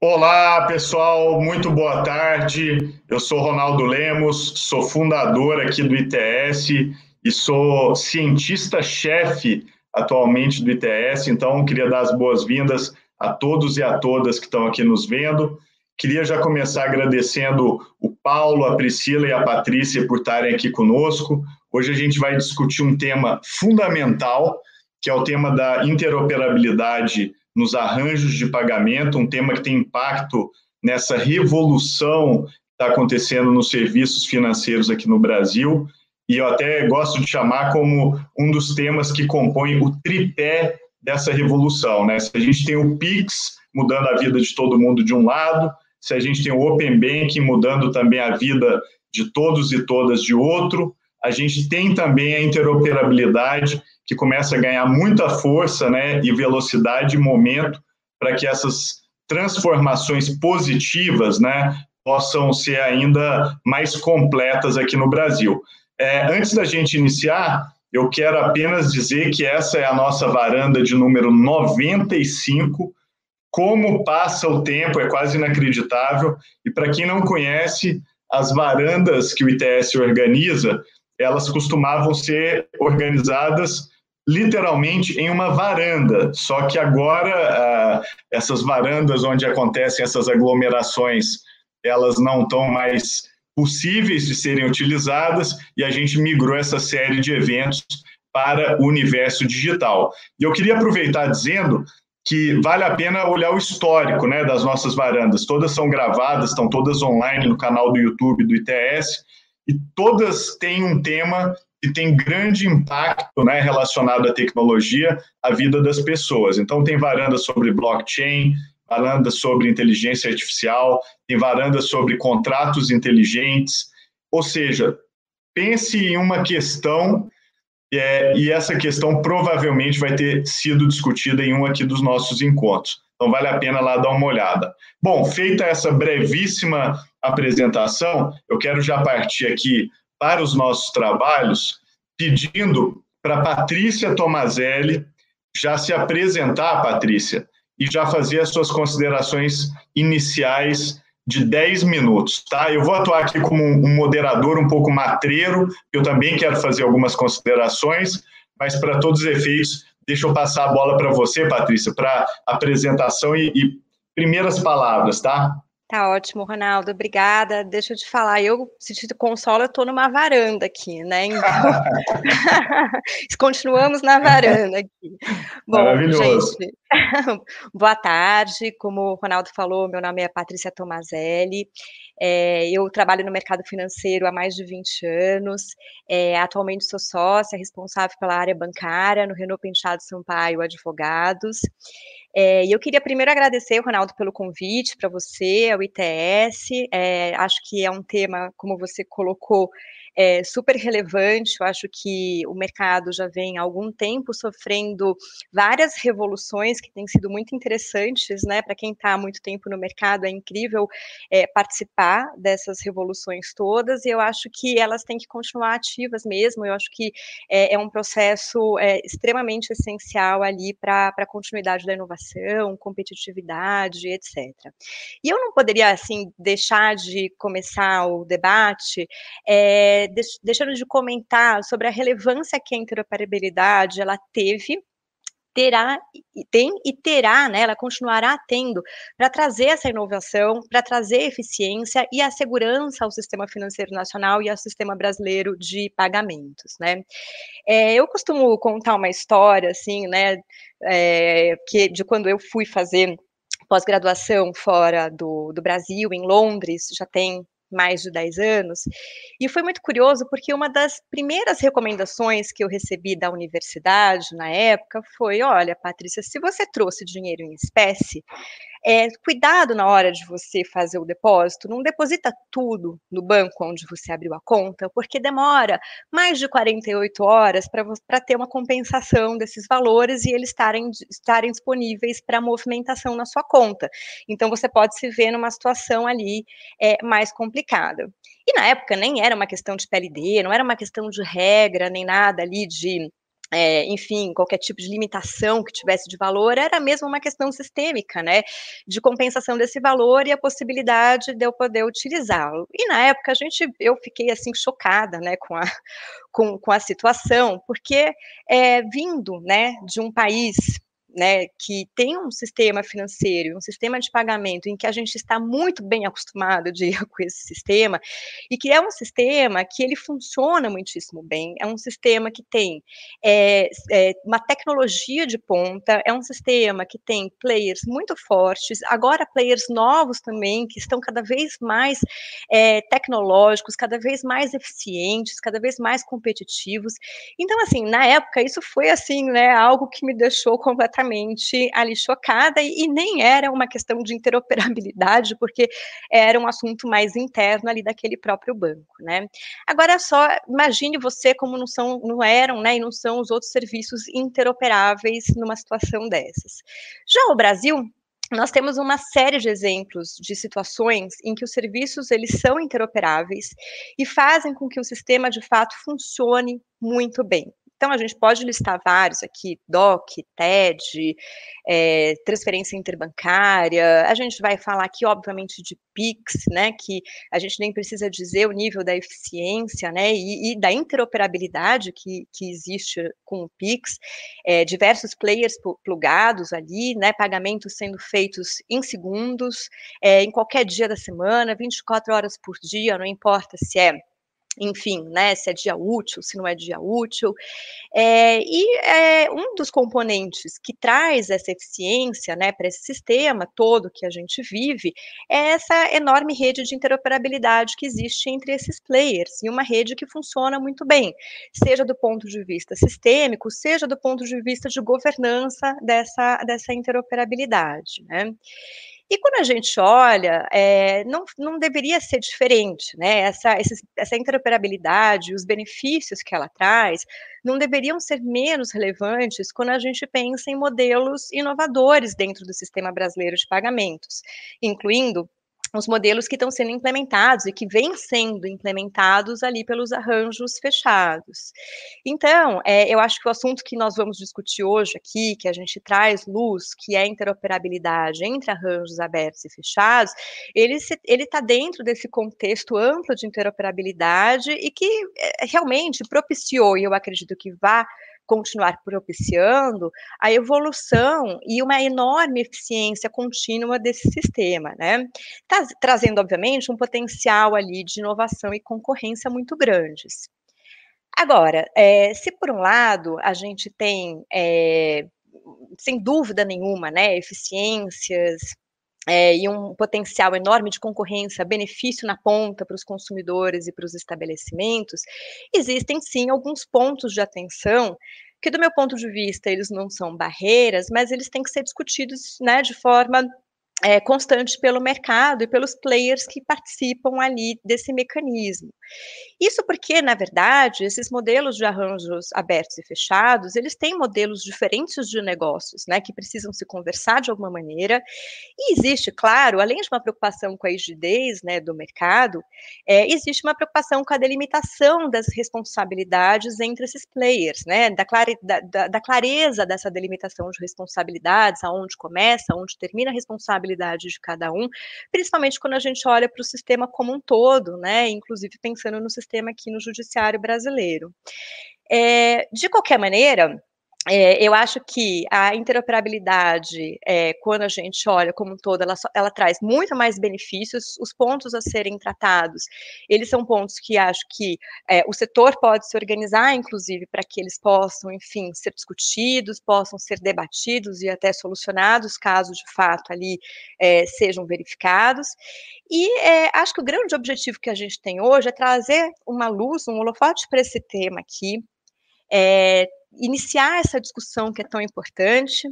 Olá, pessoal, muito boa tarde. Eu sou Ronaldo Lemos, sou fundador aqui do ITS e sou cientista-chefe atualmente do ITS, então queria dar as boas-vindas a todos e a todas que estão aqui nos vendo. Queria já começar agradecendo o Paulo, a Priscila e a Patrícia por estarem aqui conosco. Hoje a gente vai discutir um tema fundamental, que é o tema da interoperabilidade nos arranjos de pagamento, um tema que tem impacto nessa revolução que está acontecendo nos serviços financeiros aqui no Brasil. E eu até gosto de chamar como um dos temas que compõem o tripé dessa revolução. Né? Se a gente tem o PIX mudando a vida de todo mundo de um lado, se a gente tem o Open Banking mudando também a vida de todos e todas de outro, a gente tem também a interoperabilidade que começa a ganhar muita força né, e velocidade e momento para que essas transformações positivas né, possam ser ainda mais completas aqui no Brasil. É, antes da gente iniciar, eu quero apenas dizer que essa é a nossa varanda de número 95. Como passa o tempo, é quase inacreditável. E para quem não conhece, as varandas que o ITS organiza, elas costumavam ser organizadas literalmente em uma varanda. Só que agora ah, essas varandas onde acontecem essas aglomerações, elas não estão mais possíveis de serem utilizadas e a gente migrou essa série de eventos para o universo digital. E eu queria aproveitar dizendo que vale a pena olhar o histórico né, das nossas varandas. Todas são gravadas, estão todas online no canal do YouTube do ITS e todas têm um tema que tem grande impacto né, relacionado à tecnologia, à vida das pessoas. Então, tem varanda sobre blockchain, varanda sobre inteligência artificial, tem varanda sobre contratos inteligentes. Ou seja, pense em uma questão é, e essa questão provavelmente vai ter sido discutida em um aqui dos nossos encontros. Então, vale a pena lá dar uma olhada. Bom, feita essa brevíssima apresentação, eu quero já partir aqui para os nossos trabalhos, pedindo para Patrícia Tomazelli já se apresentar, Patrícia, e já fazer as suas considerações iniciais de 10 minutos, tá? Eu vou atuar aqui como um moderador um pouco matreiro, eu também quero fazer algumas considerações, mas para todos os efeitos, deixa eu passar a bola para você, Patrícia, para apresentação e, e primeiras palavras, tá? Tá ótimo, Ronaldo, obrigada. Deixa eu te falar, eu, se te consola, eu tô numa varanda aqui, né? Então, continuamos na varanda aqui. Bom, gente, boa tarde. Como o Ronaldo falou, meu nome é Patrícia Tomazelli. É, eu trabalho no mercado financeiro há mais de 20 anos. É, atualmente sou sócia, responsável pela área bancária no Renault Penteado Sampaio Advogados. É, e eu queria primeiro agradecer, Ronaldo, pelo convite para você, ao ITS. É, acho que é um tema, como você colocou, é, super relevante. Eu acho que o mercado já vem há algum tempo sofrendo várias revoluções que têm sido muito interessantes, né? Para quem está há muito tempo no mercado, é incrível é, participar dessas revoluções todas, e eu acho que elas têm que continuar ativas mesmo. Eu acho que é, é um processo é, extremamente essencial ali para a continuidade da inovação, competitividade, etc. E eu não poderia, assim, deixar de começar o debate é, deixando de comentar sobre a relevância que a interoperabilidade ela teve terá tem e terá, né, ela continuará tendo para trazer essa inovação, para trazer eficiência e a segurança ao sistema financeiro nacional e ao sistema brasileiro de pagamentos, né? É, eu costumo contar uma história, assim, né, é, que de quando eu fui fazer pós-graduação fora do, do Brasil, em Londres, já tem mais de 10 anos, e foi muito curioso porque uma das primeiras recomendações que eu recebi da universidade na época foi: olha, Patrícia, se você trouxe dinheiro em espécie, é, cuidado na hora de você fazer o depósito, não deposita tudo no banco onde você abriu a conta, porque demora mais de 48 horas para ter uma compensação desses valores e eles estarem, estarem disponíveis para movimentação na sua conta. Então, você pode se ver numa situação ali é, mais complicada. E na época nem era uma questão de PLD, não era uma questão de regra, nem nada ali de é, enfim, qualquer tipo de limitação que tivesse de valor, era mesmo uma questão sistêmica, né, de compensação desse valor e a possibilidade de eu poder utilizá-lo. E na época a gente, eu fiquei assim chocada, né, com a, com, com a situação, porque é, vindo, né, de um país né, que tem um sistema financeiro, um sistema de pagamento em que a gente está muito bem acostumado com esse sistema, e que é um sistema que ele funciona muitíssimo bem, é um sistema que tem é, é, uma tecnologia de ponta, é um sistema que tem players muito fortes, agora players novos também, que estão cada vez mais é, tecnológicos, cada vez mais eficientes, cada vez mais competitivos. Então, assim, na época, isso foi assim, né, algo que me deixou completamente completamente ali chocada e, e nem era uma questão de interoperabilidade, porque era um assunto mais interno ali daquele próprio banco, né? Agora só imagine você como não são, não eram, né, e não são os outros serviços interoperáveis numa situação dessas. Já o Brasil nós temos uma série de exemplos de situações em que os serviços eles são interoperáveis e fazem com que o sistema de fato funcione muito bem. Então, a gente pode listar vários aqui, DOC, TED, é, transferência interbancária, a gente vai falar aqui, obviamente, de PIX, né, que a gente nem precisa dizer o nível da eficiência, né, e, e da interoperabilidade que, que existe com o PIX, é, diversos players plugados ali, né, pagamentos sendo feitos em segundos, é, em qualquer dia da semana, 24 horas por dia, não importa se é enfim, né, se é dia útil, se não é dia útil. É, e é, um dos componentes que traz essa eficiência né, para esse sistema todo que a gente vive é essa enorme rede de interoperabilidade que existe entre esses players, e uma rede que funciona muito bem, seja do ponto de vista sistêmico, seja do ponto de vista de governança dessa, dessa interoperabilidade. Né? E quando a gente olha, é, não, não deveria ser diferente, né? Essa, essa interoperabilidade, os benefícios que ela traz, não deveriam ser menos relevantes quando a gente pensa em modelos inovadores dentro do sistema brasileiro de pagamentos, incluindo os modelos que estão sendo implementados e que vêm sendo implementados ali pelos arranjos fechados. Então, é, eu acho que o assunto que nós vamos discutir hoje aqui, que a gente traz luz, que é a interoperabilidade entre arranjos abertos e fechados, ele está dentro desse contexto amplo de interoperabilidade e que é, realmente propiciou, e eu acredito que vá continuar propiciando a evolução e uma enorme eficiência contínua desse sistema, né? Trazendo, obviamente, um potencial ali de inovação e concorrência muito grandes. Agora, é, se por um lado a gente tem, é, sem dúvida nenhuma, né, eficiências é, e um potencial enorme de concorrência, benefício na ponta para os consumidores e para os estabelecimentos, existem sim alguns pontos de atenção que, do meu ponto de vista, eles não são barreiras, mas eles têm que ser discutidos né, de forma é, constante pelo mercado e pelos players que participam ali desse mecanismo. Isso porque, na verdade, esses modelos de arranjos abertos e fechados, eles têm modelos diferentes de negócios, né, que precisam se conversar de alguma maneira, e existe, claro, além de uma preocupação com a rigidez, né, do mercado, é, existe uma preocupação com a delimitação das responsabilidades entre esses players, né, da, clare, da, da, da clareza dessa delimitação de responsabilidades, aonde começa, aonde termina a responsabilidade responsabilidade de cada um, principalmente quando a gente olha para o sistema como um todo, né? Inclusive pensando no sistema aqui no judiciário brasileiro. É, de qualquer maneira, é, eu acho que a interoperabilidade, é, quando a gente olha como um todo, ela, ela, traz muito mais benefícios. Os pontos a serem tratados, eles são pontos que acho que é, o setor pode se organizar, inclusive, para que eles possam, enfim, ser discutidos, possam ser debatidos e até solucionados, caso de fato ali é, sejam verificados. E é, acho que o grande objetivo que a gente tem hoje é trazer uma luz, um holofote para esse tema aqui, é, iniciar essa discussão que é tão importante,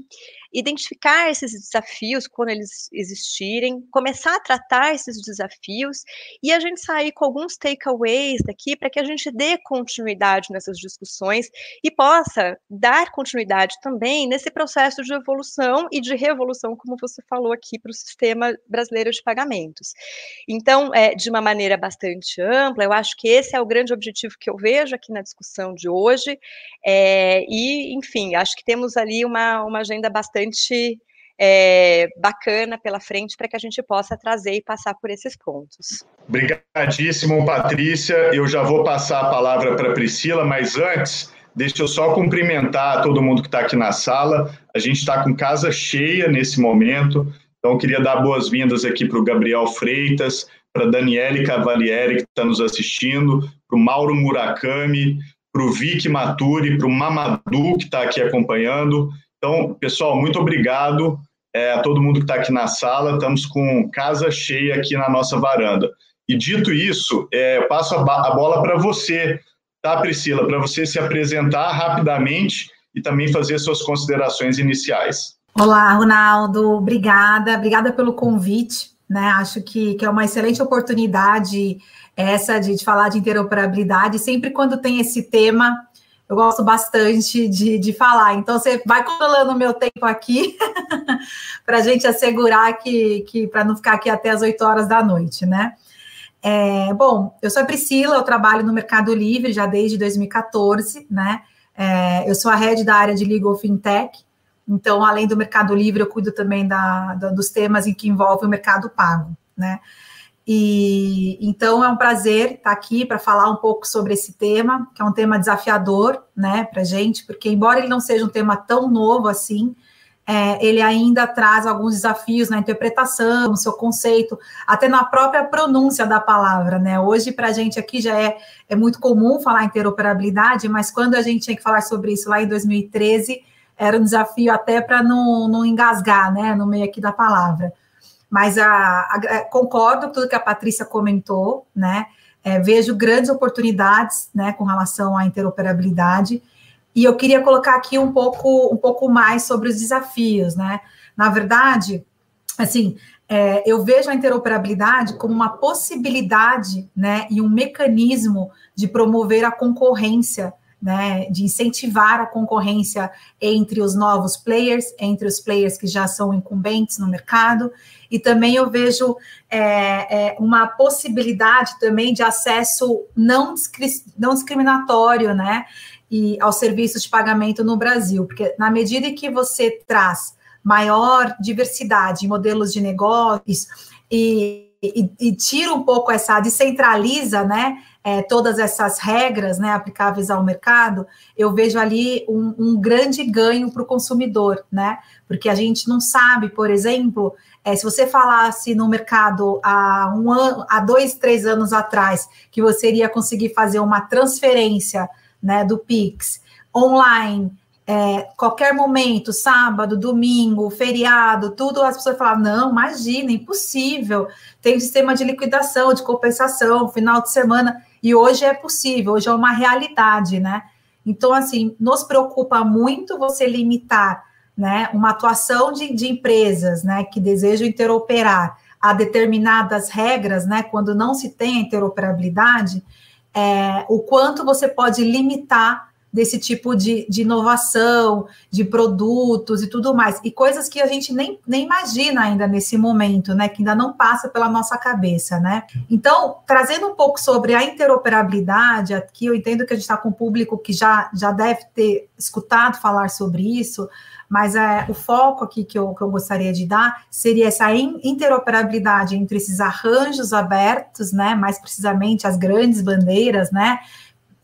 identificar esses desafios quando eles existirem, começar a tratar esses desafios e a gente sair com alguns takeaways daqui para que a gente dê continuidade nessas discussões e possa dar continuidade também nesse processo de evolução e de revolução, como você falou aqui, para o sistema brasileiro de pagamentos. Então, é, de uma maneira bastante ampla, eu acho que esse é o grande objetivo que eu vejo aqui na discussão de hoje. É, e, enfim, acho que temos ali uma, uma agenda bastante é, bacana pela frente para que a gente possa trazer e passar por esses pontos. Obrigadíssimo, Patrícia. Eu já vou passar a palavra para a Priscila, mas antes, deixa eu só cumprimentar todo mundo que está aqui na sala. A gente está com casa cheia nesse momento, então queria dar boas-vindas aqui para o Gabriel Freitas, para Daniele Cavalieri, que está nos assistindo, para o Mauro Murakami, para o Vic Maturi, para o Mamadou, que está aqui acompanhando. Então, pessoal, muito obrigado é, a todo mundo que está aqui na sala. Estamos com casa cheia aqui na nossa varanda. E dito isso, é, eu passo a, a bola para você, tá, Priscila? Para você se apresentar rapidamente e também fazer suas considerações iniciais. Olá, Ronaldo. Obrigada. Obrigada pelo convite. Né? Acho que, que é uma excelente oportunidade essa de, de falar de interoperabilidade. Sempre quando tem esse tema, eu gosto bastante de, de falar. Então, você vai controlando o meu tempo aqui para a gente assegurar que, que para não ficar aqui até as 8 horas da noite, né? É, bom, eu sou a Priscila, eu trabalho no Mercado Livre já desde 2014, né? É, eu sou a head da área de Legal Fintech, então, além do Mercado Livre, eu cuido também da, da dos temas em que envolve o mercado pago, né? E então é um prazer estar aqui para falar um pouco sobre esse tema, que é um tema desafiador, né, para gente, porque embora ele não seja um tema tão novo assim, é, ele ainda traz alguns desafios na interpretação, no seu conceito, até na própria pronúncia da palavra, né? Hoje, para a gente aqui já é, é muito comum falar interoperabilidade, mas quando a gente tinha que falar sobre isso lá em 2013, era um desafio até para não, não engasgar, né, no meio aqui da palavra. Mas a, a, é, concordo com tudo que a Patrícia comentou, né? É, vejo grandes oportunidades né, com relação à interoperabilidade. E eu queria colocar aqui um pouco, um pouco mais sobre os desafios, né? Na verdade, assim, é, eu vejo a interoperabilidade como uma possibilidade né, e um mecanismo de promover a concorrência né, de incentivar a concorrência entre os novos players, entre os players que já são incumbentes no mercado, e também eu vejo é, é, uma possibilidade também de acesso não, não discriminatório, né, e aos serviços de pagamento no Brasil, porque na medida que você traz maior diversidade em modelos de negócios e, e, e tira um pouco essa, descentraliza, né, é, todas essas regras né, aplicáveis ao mercado, eu vejo ali um, um grande ganho para o consumidor, né? Porque a gente não sabe, por exemplo, é, se você falasse no mercado há um ano, há dois, três anos atrás, que você iria conseguir fazer uma transferência né, do Pix online é, qualquer momento, sábado, domingo, feriado, tudo, as pessoas falavam, não, imagina, impossível. Tem um sistema de liquidação, de compensação, final de semana, e hoje é possível, hoje é uma realidade, né? Então, assim, nos preocupa muito você limitar né, uma atuação de, de empresas né, que desejam interoperar a determinadas regras, né, quando não se tem a interoperabilidade, é, o quanto você pode limitar desse tipo de, de inovação, de produtos e tudo mais, e coisas que a gente nem, nem imagina ainda nesse momento, né, que ainda não passa pela nossa cabeça, né. Então, trazendo um pouco sobre a interoperabilidade, aqui eu entendo que a gente está com um público que já, já deve ter escutado falar sobre isso, mas é, o foco aqui que eu, que eu gostaria de dar seria essa interoperabilidade entre esses arranjos abertos, né, mais precisamente as grandes bandeiras, né,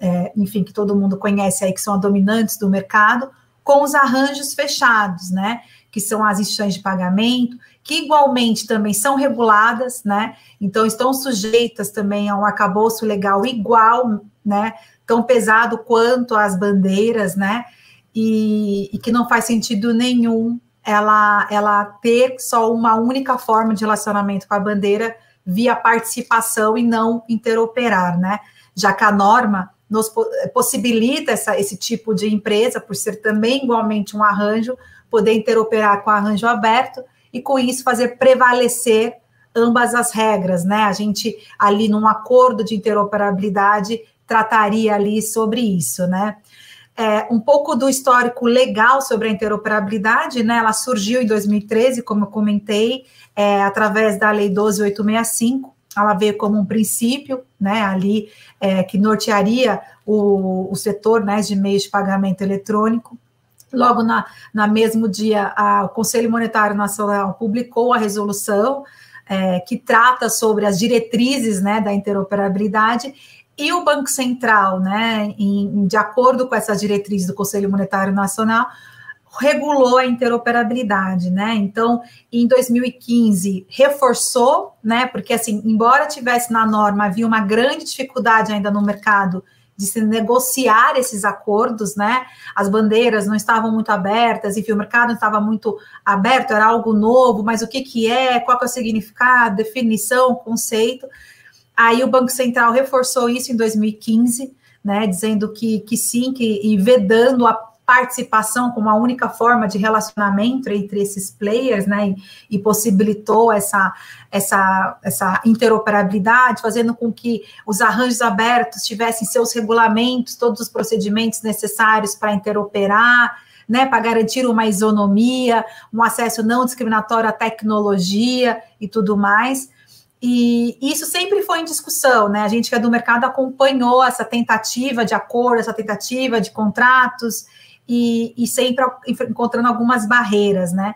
é, enfim, que todo mundo conhece aí, que são dominantes do mercado, com os arranjos fechados, né? Que são as instituições de pagamento, que igualmente também são reguladas, né? Então estão sujeitas também a um arcabouço legal igual, né? Tão pesado quanto as bandeiras, né? E, e que não faz sentido nenhum ela, ela ter só uma única forma de relacionamento com a bandeira via participação e não interoperar, né? Já que a norma nos possibilita essa, esse tipo de empresa, por ser também igualmente um arranjo, poder interoperar com arranjo aberto e com isso fazer prevalecer ambas as regras, né? A gente ali num acordo de interoperabilidade trataria ali sobre isso, né? É, um pouco do histórico legal sobre a interoperabilidade, né? Ela surgiu em 2013, como eu comentei, é, através da Lei 12865. Ela veio como um princípio, né? Ali é, que nortearia o, o setor né, de meios de pagamento eletrônico. Logo na, na mesmo dia, a, o Conselho Monetário Nacional publicou a resolução é, que trata sobre as diretrizes né, da interoperabilidade e o Banco Central, né, em, de acordo com essas diretrizes do Conselho Monetário Nacional, regulou a interoperabilidade, né? Então, em 2015 reforçou, né? Porque assim, embora tivesse na norma, havia uma grande dificuldade ainda no mercado de se negociar esses acordos, né? As bandeiras não estavam muito abertas, enfim, o mercado não estava muito aberto, era algo novo, mas o que, que é, qual que é o significado, definição, conceito. Aí o Banco Central reforçou isso em 2015, né? Dizendo que, que sim, que, e vedando a participação como a única forma de relacionamento entre esses players, né, e, e, possibilitou essa, essa, essa interoperabilidade, fazendo com que os arranjos abertos tivessem seus regulamentos, todos os procedimentos necessários para interoperar, né, para garantir uma isonomia, um acesso não discriminatório à tecnologia e tudo mais. E isso sempre foi em discussão, né? A gente que é do mercado acompanhou essa tentativa de acordo, essa tentativa de contratos, e, e sempre encontrando algumas barreiras, né?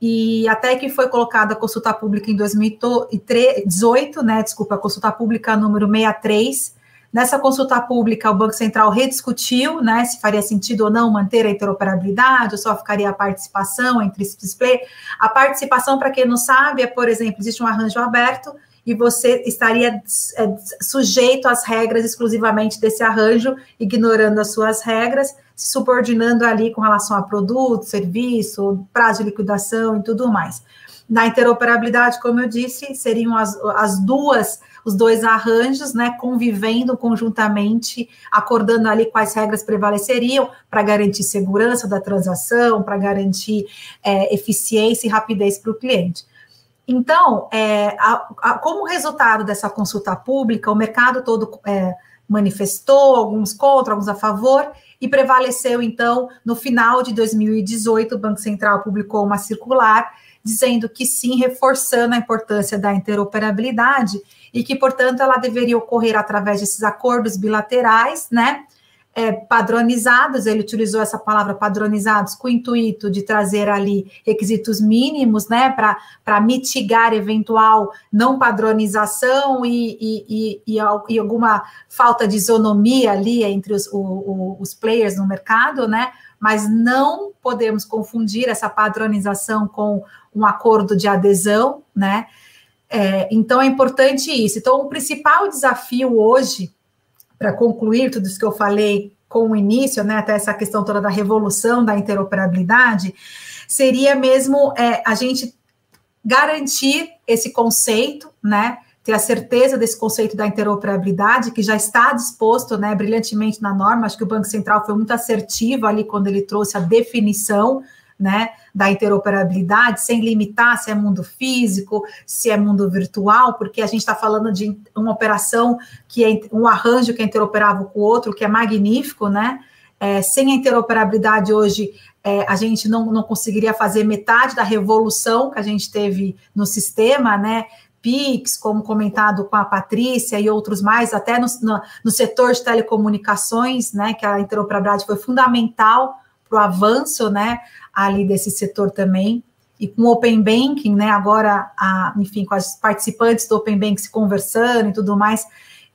E até que foi colocada a consulta pública em 2018, né? Desculpa, a consulta pública número 63. Nessa consulta pública, o Banco Central rediscutiu, né, se faria sentido ou não manter a interoperabilidade, ou só ficaria a participação entre esses display. A participação, para quem não sabe, é, por exemplo, existe um arranjo aberto e você estaria é, sujeito às regras exclusivamente desse arranjo, ignorando as suas regras se subordinando ali com relação a produto, serviço, prazo de liquidação e tudo mais. Na interoperabilidade, como eu disse, seriam as, as duas, os dois arranjos, né, convivendo conjuntamente, acordando ali quais regras prevaleceriam para garantir segurança da transação, para garantir é, eficiência e rapidez para o cliente. Então, é, a, a, como resultado dessa consulta pública, o mercado todo é, manifestou, alguns contra, alguns a favor, e prevaleceu, então, no final de 2018, o Banco Central publicou uma circular dizendo que sim, reforçando a importância da interoperabilidade e que, portanto, ela deveria ocorrer através desses acordos bilaterais, né? É, padronizados, ele utilizou essa palavra padronizados com o intuito de trazer ali requisitos mínimos, né, para mitigar eventual não padronização e, e, e, e, alguma falta de isonomia ali entre os, o, os players no mercado, né, mas não podemos confundir essa padronização com um acordo de adesão, né, é, então é importante isso. Então, o principal desafio hoje para concluir tudo isso que eu falei com o início, né, até essa questão toda da revolução da interoperabilidade, seria mesmo é, a gente garantir esse conceito, né, ter a certeza desse conceito da interoperabilidade, que já está disposto, né, brilhantemente na norma, acho que o Banco Central foi muito assertivo ali quando ele trouxe a definição, né, da interoperabilidade, sem limitar se é mundo físico, se é mundo virtual, porque a gente está falando de uma operação que é um arranjo que é interoperável com o outro, que é magnífico, né? É, sem a interoperabilidade hoje, é, a gente não, não conseguiria fazer metade da revolução que a gente teve no sistema, né? PIX, como comentado com a Patrícia e outros mais, até no, no, no setor de telecomunicações, né? Que a interoperabilidade foi fundamental para o avanço, né, ali desse setor também, e com o Open Banking, né, agora, a, enfim, com as participantes do Open Banking se conversando e tudo mais,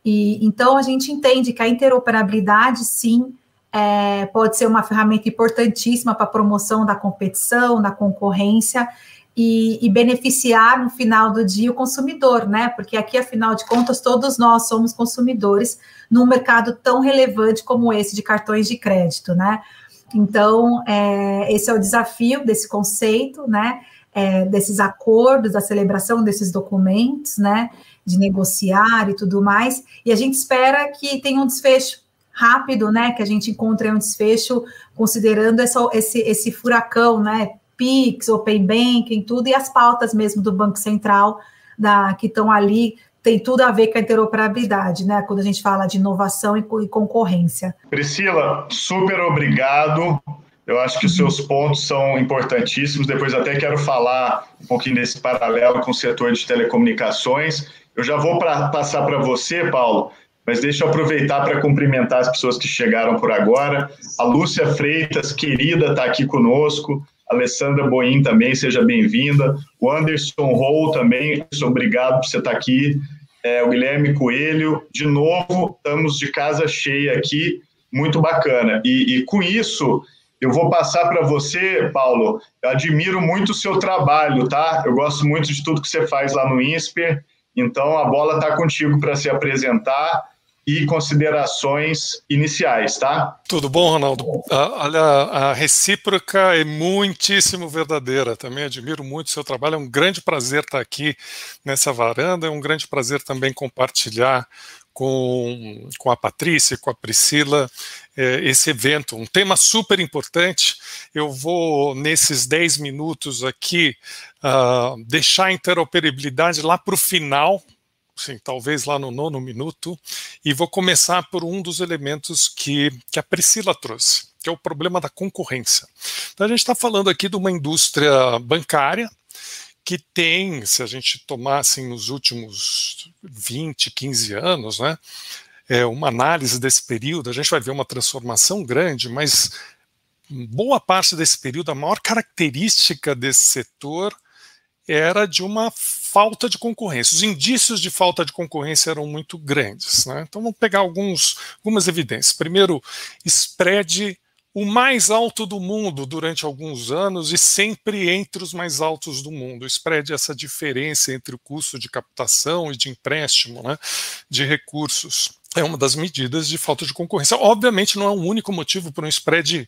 e então a gente entende que a interoperabilidade, sim, é, pode ser uma ferramenta importantíssima para a promoção da competição, da concorrência, e, e, beneficiar no final do dia o consumidor, né? Porque aqui, afinal de contas, todos nós somos consumidores num mercado tão relevante como esse de cartões de crédito, né? Então, é, esse é o desafio desse conceito, né? É, desses acordos, da celebração desses documentos, né? De negociar e tudo mais. E a gente espera que tenha um desfecho rápido, né, que a gente encontre um desfecho, considerando essa, esse, esse furacão, né, PIX, Open Banking, tudo, e as pautas mesmo do Banco Central, da, que estão ali, tem tudo a ver com a interoperabilidade, né, quando a gente fala de inovação e, e concorrência. Priscila, super obrigado. Eu acho que os seus pontos são importantíssimos. Depois até quero falar um pouquinho desse paralelo com o setor de telecomunicações. Eu já vou pra, passar para você, Paulo, mas deixa eu aproveitar para cumprimentar as pessoas que chegaram por agora. A Lúcia Freitas, querida, está aqui conosco. A Alessandra Boim também, seja bem-vinda. O Anderson Hall também, obrigado por você estar tá aqui. É, o Guilherme Coelho, de novo, estamos de casa cheia aqui, muito bacana. E, e com isso, eu vou passar para você, Paulo. Eu admiro muito o seu trabalho, tá? Eu gosto muito de tudo que você faz lá no INSPER. Então, a bola está contigo para se apresentar e considerações iniciais, tá? Tudo bom, Ronaldo? olha, a recíproca é muitíssimo verdadeira. Também admiro muito o seu trabalho. É um grande prazer estar aqui nessa varanda. É um grande prazer também compartilhar com, com a Patrícia, com a Priscila, é, esse evento. Um tema super importante. Eu vou, nesses 10 minutos aqui, uh, deixar a interoperabilidade lá para o final, sim, talvez lá no nono minuto, e vou começar por um dos elementos que, que a Priscila trouxe, que é o problema da concorrência. Então, a gente está falando aqui de uma indústria bancária que tem, se a gente tomar assim, nos últimos 20, 15 anos, né, é, uma análise desse período, a gente vai ver uma transformação grande, mas boa parte desse período, a maior característica desse setor era de uma falta de concorrência. Os indícios de falta de concorrência eram muito grandes. Né? Então vamos pegar alguns, algumas evidências. Primeiro, spread o mais alto do mundo durante alguns anos e sempre entre os mais altos do mundo. O spread é essa diferença entre o custo de captação e de empréstimo né, de recursos. É uma das medidas de falta de concorrência. Obviamente, não é um único motivo para um spread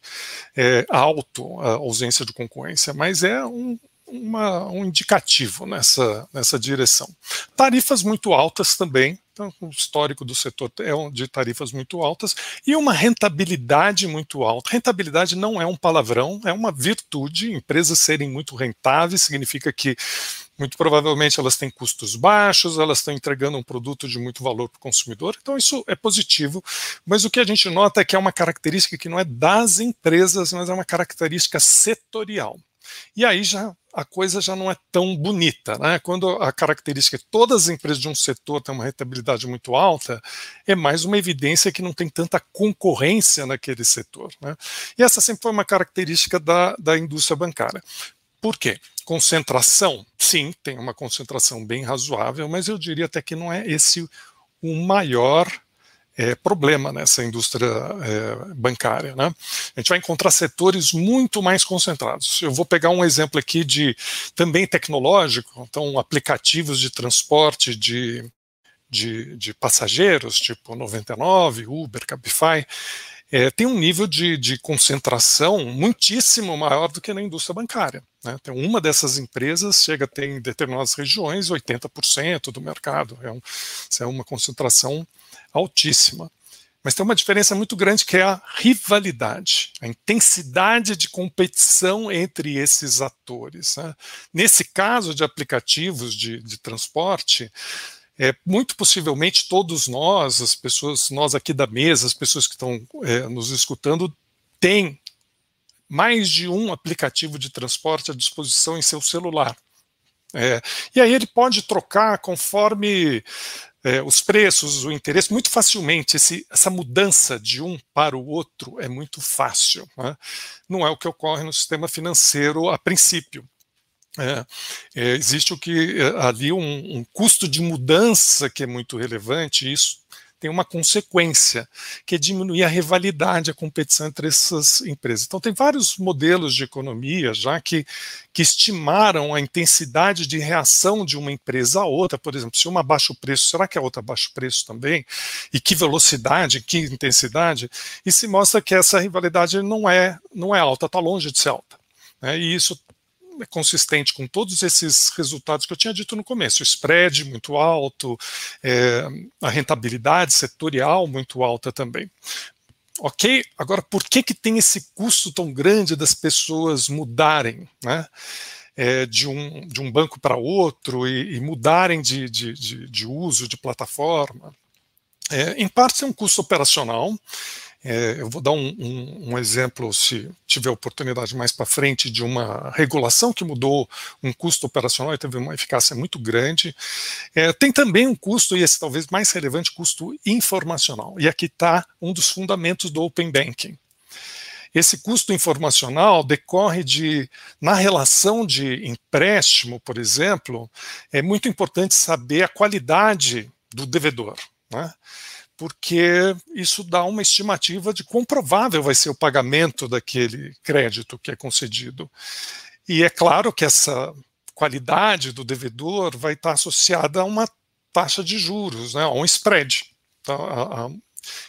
é, alto, a ausência de concorrência, mas é um, uma, um indicativo nessa, nessa direção. Tarifas muito altas também, então, o histórico do setor é de tarifas muito altas e uma rentabilidade muito alta. Rentabilidade não é um palavrão, é uma virtude. Empresas serem muito rentáveis significa que muito provavelmente elas têm custos baixos, elas estão entregando um produto de muito valor para o consumidor, então isso é positivo, mas o que a gente nota é que é uma característica que não é das empresas, mas é uma característica setorial. E aí já a coisa já não é tão bonita. Né? Quando a característica é todas as empresas de um setor têm uma rentabilidade muito alta, é mais uma evidência que não tem tanta concorrência naquele setor. Né? E essa sempre foi uma característica da, da indústria bancária. Por quê? Concentração? Sim, tem uma concentração bem razoável, mas eu diria até que não é esse o maior é, problema nessa indústria é, bancária. Né? A gente vai encontrar setores muito mais concentrados. Eu vou pegar um exemplo aqui de também tecnológico, então aplicativos de transporte de, de, de passageiros, tipo 99, Uber, Cabify, é, tem um nível de, de, concentração muitíssimo maior do que na indústria bancária. Né? Então, uma dessas empresas chega a ter em determinadas regiões 80% do mercado. É, um, é uma concentração altíssima. Mas tem uma diferença muito grande que é a rivalidade, a intensidade de competição entre esses atores. Né? Nesse caso de aplicativos de, de transporte, é, muito possivelmente todos nós, as pessoas, nós aqui da mesa, as pessoas que estão é, nos escutando, têm mais de um aplicativo de transporte à disposição em seu celular. É, e aí ele pode trocar conforme é, os preços, o interesse, muito facilmente. Esse, essa mudança de um para o outro é muito fácil. Né? Não é o que ocorre no sistema financeiro a princípio. É, é, existe o que é, ali um, um, custo de mudança que é muito relevante, isso tem uma consequência, que é diminuir a rivalidade, a competição entre essas empresas. Então, tem vários modelos de economia já que, que estimaram a intensidade de reação de uma empresa a outra. Por exemplo, se uma baixa o preço, será que a outra baixa o preço também? E que velocidade, que intensidade? E se mostra que essa rivalidade não é, não é alta, está longe de ser alta. Né? E isso consistente com todos esses resultados que eu tinha dito no começo: spread muito alto, é, a rentabilidade setorial muito alta também. ok, agora por que, que tem esse custo tão grande das pessoas mudarem, né? É, de, um, de um banco para outro e, e mudarem de, de, de, de, uso de plataforma? É, em parte é um custo operacional, é, eu vou dar um, um, um, exemplo, se tiver oportunidade mais para frente, de uma regulação que mudou um custo operacional e teve uma eficácia muito grande. É, tem também um custo, e esse talvez mais relevante, custo informacional. E aqui está um dos fundamentos do Open Banking. Esse custo informacional decorre de, na relação de empréstimo, por exemplo, é muito importante saber a qualidade do devedor. Né? Porque isso dá uma estimativa de quão provável vai ser o pagamento daquele crédito que é concedido. E é claro que essa qualidade do devedor vai estar associada a uma taxa de juros, né, a um spread, tá, a, a,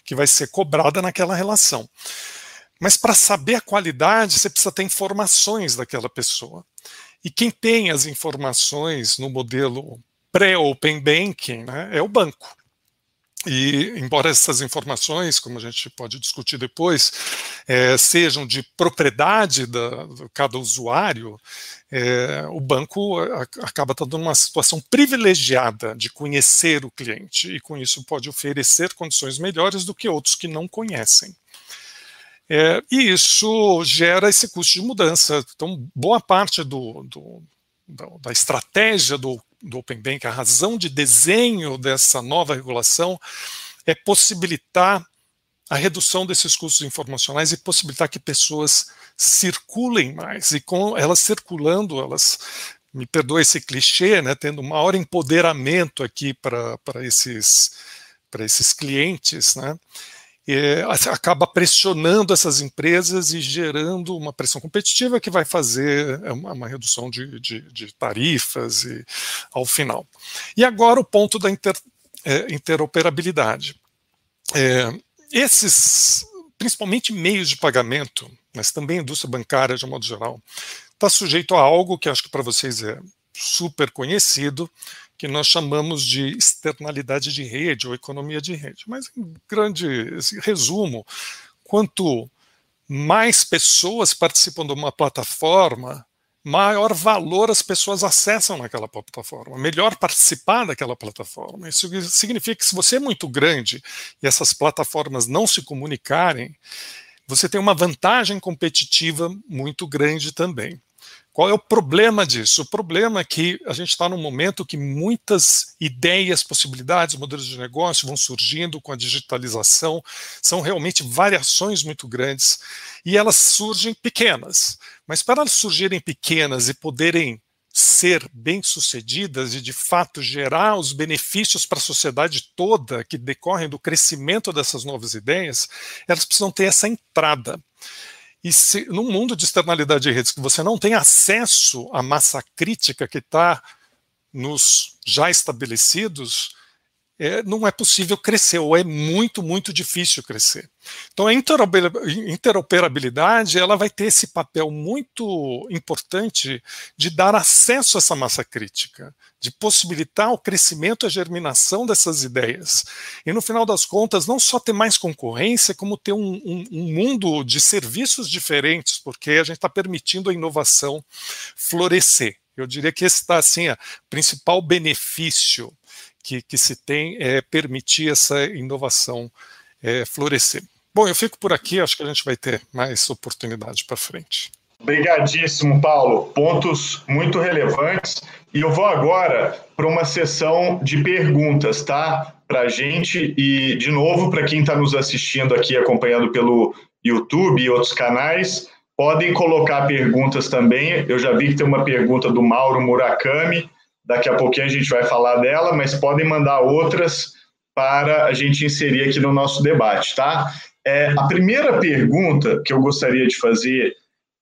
que vai ser cobrada naquela relação. Mas para saber a qualidade, você precisa ter informações daquela pessoa. E quem tem as informações no modelo pré-open banking né, é o banco. E, embora essas informações, como a gente pode discutir depois, é, sejam de propriedade da, de cada usuário, é, o banco acaba estando numa situação privilegiada de conhecer o cliente e, com isso, pode oferecer condições melhores do que outros que não conhecem. É, e isso gera esse custo de mudança. Então, boa parte do, do da estratégia do do Open Bank, a razão de desenho dessa nova regulação é possibilitar a redução desses custos informacionais e possibilitar que pessoas circulem mais. E com elas circulando, elas, me perdoe esse clichê, né, tendo maior empoderamento aqui para esses, esses clientes, né, é, acaba pressionando essas empresas e gerando uma pressão competitiva que vai fazer é, uma, uma redução de, de, de, tarifas e, ao final. E agora o ponto da inter, é, interoperabilidade. É, esses, principalmente meios de pagamento, mas também a indústria bancária de um modo geral, está sujeito a algo que acho que para vocês é super conhecido, que nós chamamos de externalidade de rede ou economia de rede. Mas, em grande resumo, quanto mais pessoas participam de uma plataforma, maior valor as pessoas acessam naquela plataforma, melhor participar daquela plataforma. Isso significa que se você é muito grande e essas plataformas não se comunicarem, você tem uma vantagem competitiva muito grande também. Qual é o problema disso? O problema é que a gente está num momento que muitas ideias, possibilidades, modelos de negócio vão surgindo com a digitalização, são realmente variações muito grandes e elas surgem pequenas. Mas para elas surgirem pequenas e poderem ser bem-sucedidas e de fato gerar os benefícios para a sociedade toda que decorrem do crescimento dessas novas ideias, elas precisam ter essa entrada. E se num mundo de externalidade de redes que você não tem acesso à massa crítica que está nos já estabelecidos, é, não é possível crescer, ou é muito, muito difícil crescer. Então a interoperabilidade ela vai ter esse papel muito importante de dar acesso a essa massa crítica, de possibilitar o crescimento e a germinação dessas ideias. E no final das contas, não só ter mais concorrência, como ter um, um, um mundo de serviços diferentes, porque a gente está permitindo a inovação florescer. Eu diria que esse está assim, o principal benefício que, que se tem é permitir essa inovação é, florescer. Bom, eu fico por aqui, acho que a gente vai ter mais oportunidade para frente. Obrigadíssimo, Paulo. Pontos muito relevantes. E eu vou agora para uma sessão de perguntas, tá? Para a gente e, de novo, para quem está nos assistindo aqui, acompanhando pelo YouTube e outros canais, podem colocar perguntas também. Eu já vi que tem uma pergunta do Mauro Murakami. Daqui a pouquinho a gente vai falar dela, mas podem mandar outras para a gente inserir aqui no nosso debate, tá? É, a primeira pergunta que eu gostaria de fazer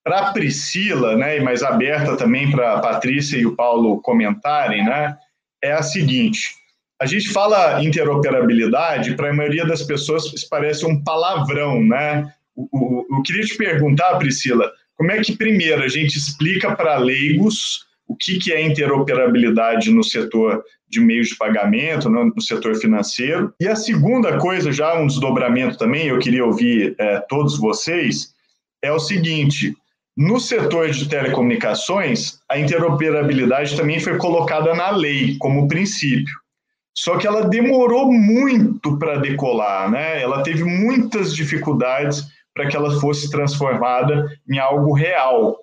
para a Priscila, né, e mais aberta também para a Patrícia e o Paulo comentarem, né, é a seguinte: a gente fala interoperabilidade, para a maioria das pessoas isso parece um palavrão, né? Eu queria te perguntar, Priscila, como é que primeiro a gente explica para leigos o que, que é interoperabilidade no setor de meios de pagamento no, no, setor financeiro. E a segunda coisa, já um desdobramento também, eu queria ouvir é, todos vocês, é o seguinte: no setor de telecomunicações, a interoperabilidade também foi colocada na lei como princípio. Só que ela demorou muito para decolar, né? Ela teve muitas dificuldades para que ela fosse transformada em algo real.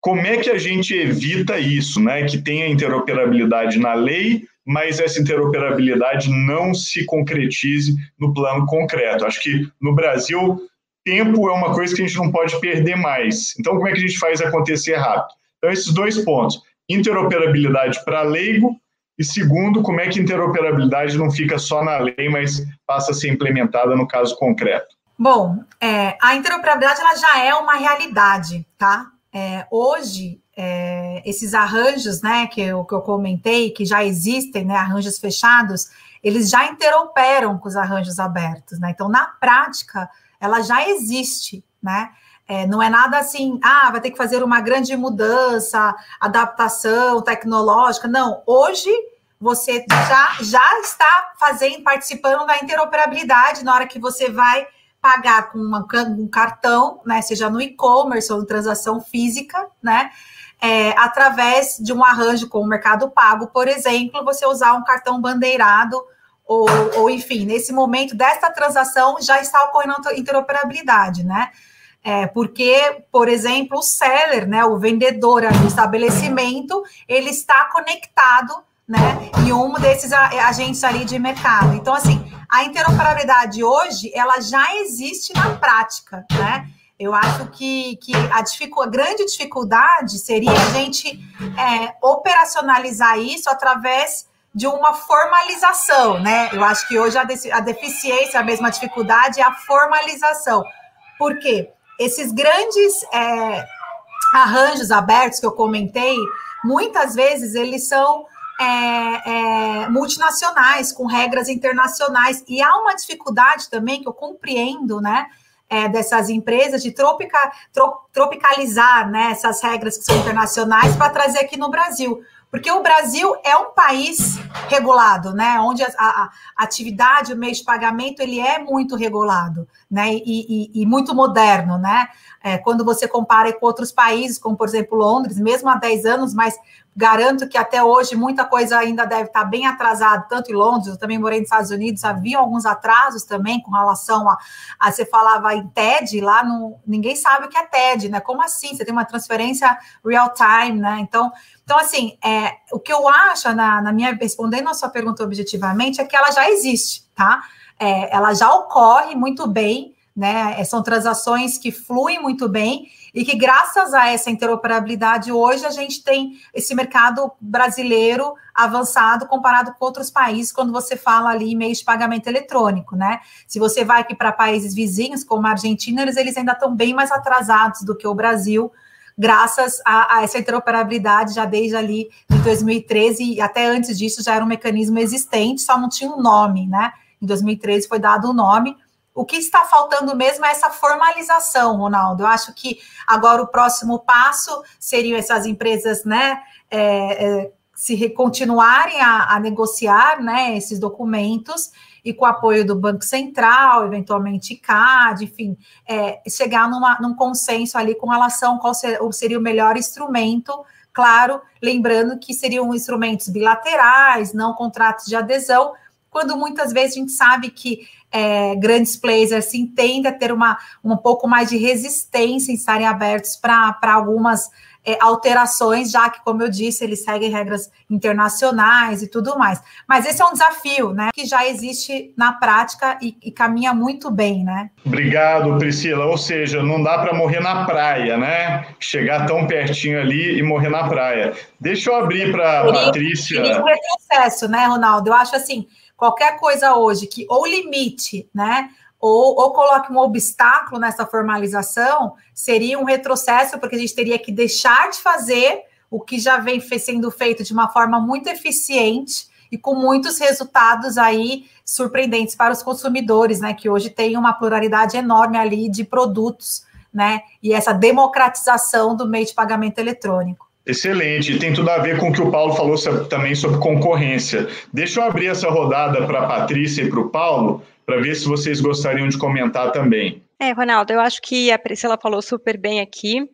Como é que a gente evita isso, né? Que tenha interoperabilidade na lei, mas essa interoperabilidade não se concretize no plano concreto. Acho que no Brasil tempo é uma coisa que a gente não pode perder mais. Então, como é que a gente faz acontecer rápido? Então, esses dois pontos: interoperabilidade para leigo, e segundo, como é que interoperabilidade não fica só na lei, mas passa a ser implementada no caso concreto? Bom, é, a interoperabilidade ela já é uma realidade, tá? É, hoje, é, esses arranjos, né, que eu, que eu comentei, que já existem, né, arranjos fechados, eles já interoperam com os arranjos abertos, né? Então, na prática, ela já existe, né? É, não é nada assim, ah, vai ter que fazer uma grande mudança, adaptação tecnológica. Não, hoje você já, já está fazendo, participando da interoperabilidade na hora que você vai pagar com uma, um cartão, né? Seja no e-commerce ou transação física, né? É, através de um arranjo com o Mercado Pago, por exemplo, você usar um cartão bandeirado ou, ou enfim, nesse momento desta transação já está ocorrendo interoperabilidade, né? É, porque, por exemplo, o seller, né, o vendedor do estabelecimento, ele está conectado né, em um desses agentes ali de mercado. Então, assim, a interoperabilidade hoje, ela já existe na prática, né? Eu acho que, que a, dificu a grande dificuldade seria a gente é, operacionalizar isso através de uma formalização, né? Eu acho que hoje a, a deficiência, a mesma dificuldade é a formalização. Por quê? Esses grandes é, arranjos abertos que eu comentei, muitas vezes eles são é, é, multinacionais, com regras internacionais, e há uma dificuldade também que eu compreendo, né? É, dessas empresas de tropica, tropicalizar né, essas regras que são internacionais para trazer aqui no Brasil. Porque o Brasil é um país regulado, né? Onde a, a, a atividade, o meio de pagamento, ele é muito regulado, né? E, e, e muito moderno, né? É, quando você compara com outros países, como por exemplo Londres, mesmo há 10 anos, mas Garanto que até hoje muita coisa ainda deve estar bem atrasada, tanto em Londres, eu também morei nos Estados Unidos, havia alguns atrasos também com relação a, a você falava em TED, lá no, ninguém sabe o que é TED, né? Como assim? Você tem uma transferência real time, né? Então, então assim, é, o que eu acho, na, na minha, respondendo a sua pergunta objetivamente, é que ela já existe, tá? É, ela já ocorre muito bem, né? São transações que fluem muito bem e que graças a essa interoperabilidade hoje a gente tem esse mercado brasileiro avançado comparado com outros países quando você fala ali em meios de pagamento eletrônico, né? Se você vai aqui para países vizinhos como a Argentina, eles, eles ainda estão bem mais atrasados do que o Brasil, graças a, a, essa interoperabilidade já desde ali de 2013 e até antes disso já era um mecanismo existente, só não tinha um nome, né? Em 2013 foi dado o um nome, o que está faltando mesmo é essa formalização, Ronaldo. Eu acho que agora o próximo passo seriam essas empresas, né? É, é, se continuarem a, a, negociar né, esses documentos e com o apoio do Banco Central, eventualmente CAD, enfim, é, chegar numa, num consenso ali com relação a qual ser, seria o melhor instrumento, claro, lembrando que seriam instrumentos bilaterais, não contratos de adesão, quando muitas vezes a gente sabe que é, grandes players assim tendem a ter uma, um pouco mais de resistência em estarem abertos para algumas é, alterações, já que, como eu disse, eles seguem regras internacionais e tudo mais. Mas esse é um desafio, né, que já existe na prática e, e caminha muito bem, né? Obrigado, Priscila. Ou seja, não dá para morrer na praia, né? Chegar tão pertinho ali e morrer na praia. Deixa eu abrir para a Patrícia. Perigo retrocesso, né, Ronaldo? Eu acho assim qualquer coisa hoje que ou limite, né, ou, ou coloque um obstáculo nessa formalização, seria um retrocesso, porque a gente teria que deixar de fazer o que já vem sendo feito de uma forma muito eficiente e com muitos resultados aí surpreendentes para os consumidores, né? Que hoje tem uma pluralidade enorme ali de produtos, né? E essa democratização do meio de pagamento eletrônico. Excelente, tem tudo a ver com o que o Paulo falou também sobre concorrência. Deixa eu abrir essa rodada para a Patrícia e para o Paulo, para ver se vocês gostariam de comentar também. É, Ronaldo, eu acho que a Priscila falou super bem aqui.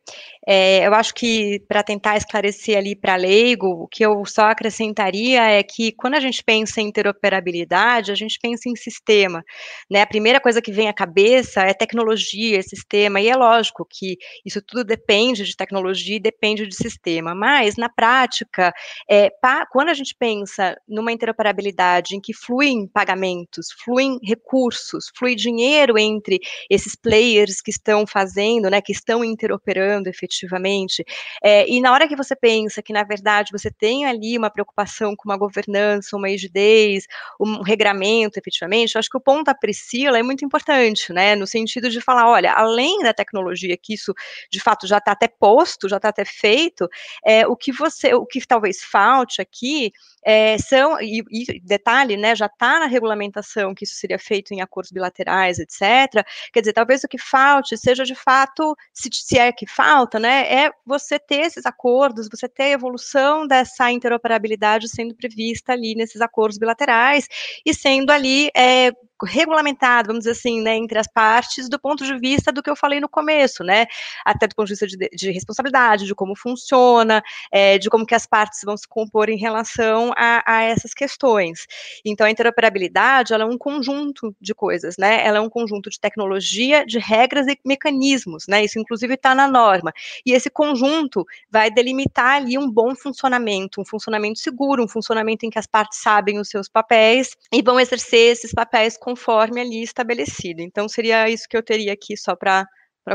É, eu acho que para tentar esclarecer ali para leigo, o que eu só acrescentaria é que quando a gente pensa em interoperabilidade, a gente pensa em sistema, né? A primeira coisa que vem à cabeça é tecnologia, sistema, e é lógico que isso tudo depende de tecnologia e depende de sistema, mas na prática, é, pa, quando a gente pensa numa interoperabilidade em que fluem pagamentos, fluem recursos, flui dinheiro entre esses players que estão fazendo, né, que estão interoperando efetivamente, efetivamente. É, e na hora que você pensa que, na verdade, você tem ali uma preocupação com uma governança, uma rigidez, um regramento, efetivamente, eu acho que o ponto da Priscila é muito importante, né? No sentido de falar, olha, além da tecnologia, que isso de fato já está até posto, já está até feito, é, o que você, o que talvez falte aqui é, são, e, e, detalhe, né, já está na regulamentação que isso seria feito em acordos bilaterais, etc. Quer dizer, talvez o que falte seja de fato, se, se é que falta, né, é você ter esses acordos, você ter a evolução dessa interoperabilidade sendo prevista ali nesses acordos bilaterais e sendo ali é, regulamentado, vamos dizer assim, né, entre as partes, do ponto de vista do que eu falei no começo, né, até do ponto de vista de, de responsabilidade, de como funciona, é, de como que as partes vão se compor em relação a, a, essas questões. Então, a interoperabilidade, ela é um conjunto de coisas, né, ela é um conjunto de tecnologia, de regras e mecanismos, né, isso inclusive está na norma, e esse conjunto vai delimitar ali um bom funcionamento, um funcionamento seguro, um funcionamento em que as partes sabem os seus papéis e vão exercer esses papéis conforme ali estabelecido. Então, seria isso que eu teria aqui só para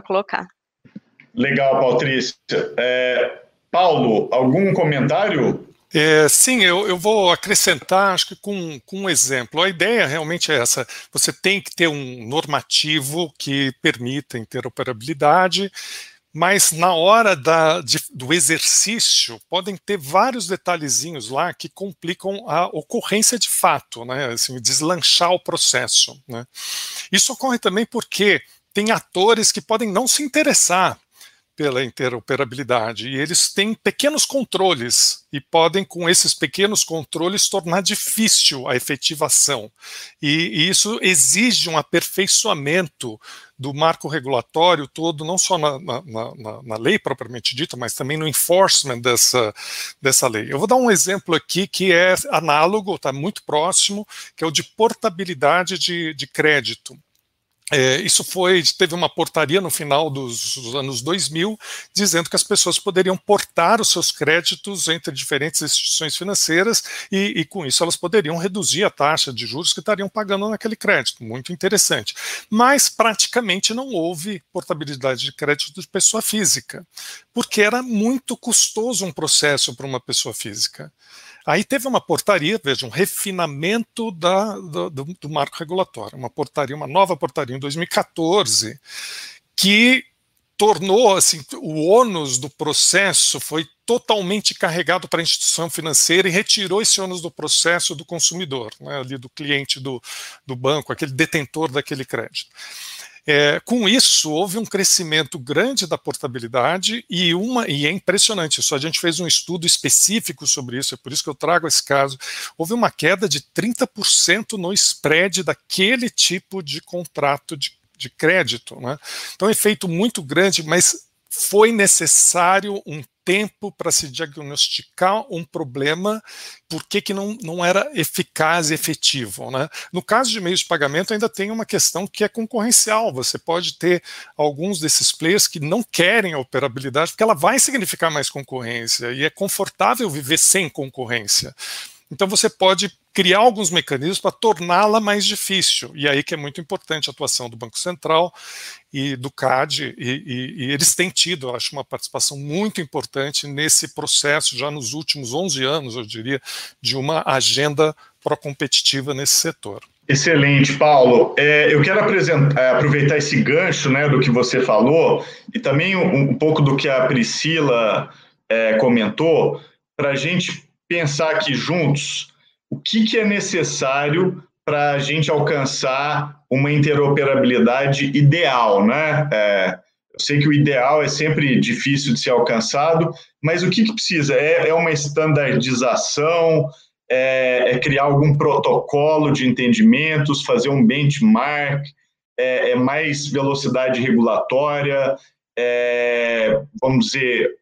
colocar. Legal, Patrícia. É, Paulo, algum comentário? É, sim, eu, eu vou acrescentar, acho que com, com um exemplo. A ideia realmente é essa: você tem que ter um normativo que permita interoperabilidade, mas na hora da, de, do exercício podem ter vários detalhezinhos lá que complicam a ocorrência de fato, né, assim, deslanchar o processo. Né. Isso ocorre também porque tem atores que podem não se interessar pela interoperabilidade. E eles têm pequenos controles e podem, com esses pequenos controles, tornar difícil a efetivação. E, e isso exige um aperfeiçoamento do marco regulatório todo, não só na, na, na, na, lei propriamente dita, mas também no enforcement dessa, dessa lei. Eu vou dar um exemplo aqui que é análogo, está muito próximo, que é o de portabilidade de, de crédito. É, isso foi, teve uma portaria no final dos, anos 2000, dizendo que as pessoas poderiam portar os seus créditos entre diferentes instituições financeiras e, e, com isso elas poderiam reduzir a taxa de juros que estariam pagando naquele crédito. Muito interessante. Mas praticamente não houve portabilidade de crédito de pessoa física, porque era muito custoso um processo para uma pessoa física. Aí teve uma portaria, veja, um refinamento da, do, do, marco regulatório, uma portaria, uma nova portaria em 2014, que tornou assim o ônus do processo foi totalmente carregado para a instituição financeira e retirou esse ônus do processo do consumidor, né, ali do cliente do, do banco, aquele detentor daquele crédito. É, com isso, houve um crescimento grande da portabilidade e uma e é impressionante isso. A gente fez um estudo específico sobre isso, é por isso que eu trago esse caso. Houve uma queda de 30% no spread daquele tipo de contrato de, de crédito. Né? Então, é um efeito muito grande, mas foi necessário um tempo para se diagnosticar um problema, por que, não, não era eficaz e efetivo. Né? No caso de meios de pagamento, ainda tem uma questão que é concorrencial. Você pode ter alguns desses players que não querem a operabilidade, porque ela vai significar mais concorrência, e é confortável viver sem concorrência. Então você pode criar alguns mecanismos para torná-la mais difícil. E aí que é muito importante a atuação do Banco Central e do CAD, e, e, e eles têm tido, eu acho, uma participação muito importante nesse processo, já nos últimos 11 anos, eu diria, de uma agenda pró-competitiva nesse setor. Excelente, Paulo. É, eu quero é, aproveitar esse gancho né, do que você falou e também um, um pouco do que a Priscila é, comentou, para a gente pensar aqui juntos o que, que é necessário para a gente alcançar uma interoperabilidade ideal, né? É, Eu sei que o ideal é sempre difícil de ser alcançado, mas o que, que precisa? É, é uma standardização, é, é, criar algum protocolo de entendimentos, fazer um benchmark, é, é mais velocidade regulatória, é, vamos dizer,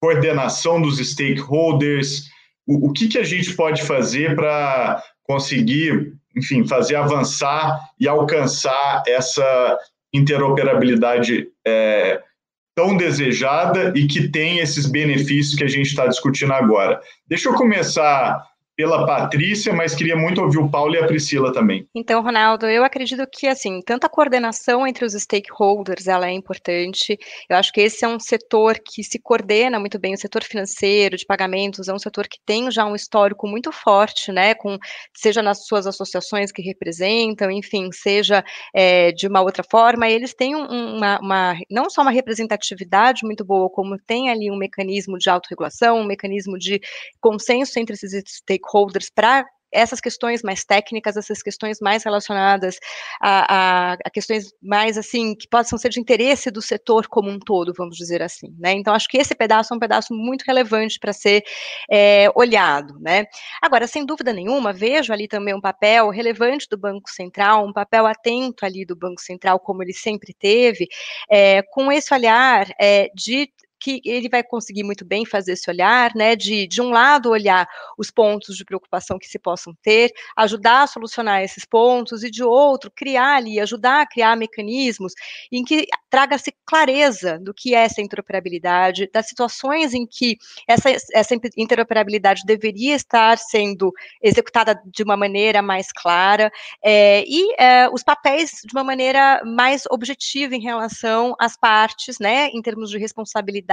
coordenação dos stakeholders, o, o que, que a gente pode fazer para conseguir, enfim, fazer avançar e alcançar essa interoperabilidade é, tão desejada e que tem esses benefícios que a gente está discutindo agora. Deixa eu começar pela Patrícia, mas queria muito ouvir o Paulo e a Priscila também. Então, Ronaldo, eu acredito que assim, tanto a coordenação entre os stakeholders, ela é importante. Eu acho que esse é um setor que se coordena muito bem, o setor financeiro de pagamentos é um setor que tem já um histórico muito forte, né, com seja nas suas associações que representam, enfim, seja é, de uma outra forma, eles têm uma, uma, não só uma representatividade muito boa, como tem ali um mecanismo de autorregulação, um mecanismo de consenso entre esses stakeholders stakeholders para essas questões mais técnicas, essas questões mais relacionadas a, a, a, questões mais assim que possam ser de interesse do setor como um todo, vamos dizer assim, né? Então acho que esse pedaço é um pedaço muito relevante para ser é, olhado, né? Agora, sem dúvida nenhuma, vejo ali também um papel relevante do Banco Central, um papel atento ali do Banco Central, como ele sempre teve, é, com esse olhar é, de que ele vai conseguir muito bem fazer esse olhar, né, de, de um lado olhar os pontos de preocupação que se possam ter, ajudar a solucionar esses pontos, e de outro, criar ali, ajudar a criar mecanismos em que traga-se clareza do que é essa interoperabilidade, das situações em que essa, essa interoperabilidade deveria estar sendo executada de uma maneira mais clara, é, e é, os papéis de uma maneira mais objetiva em relação às partes, né, em termos de responsabilidade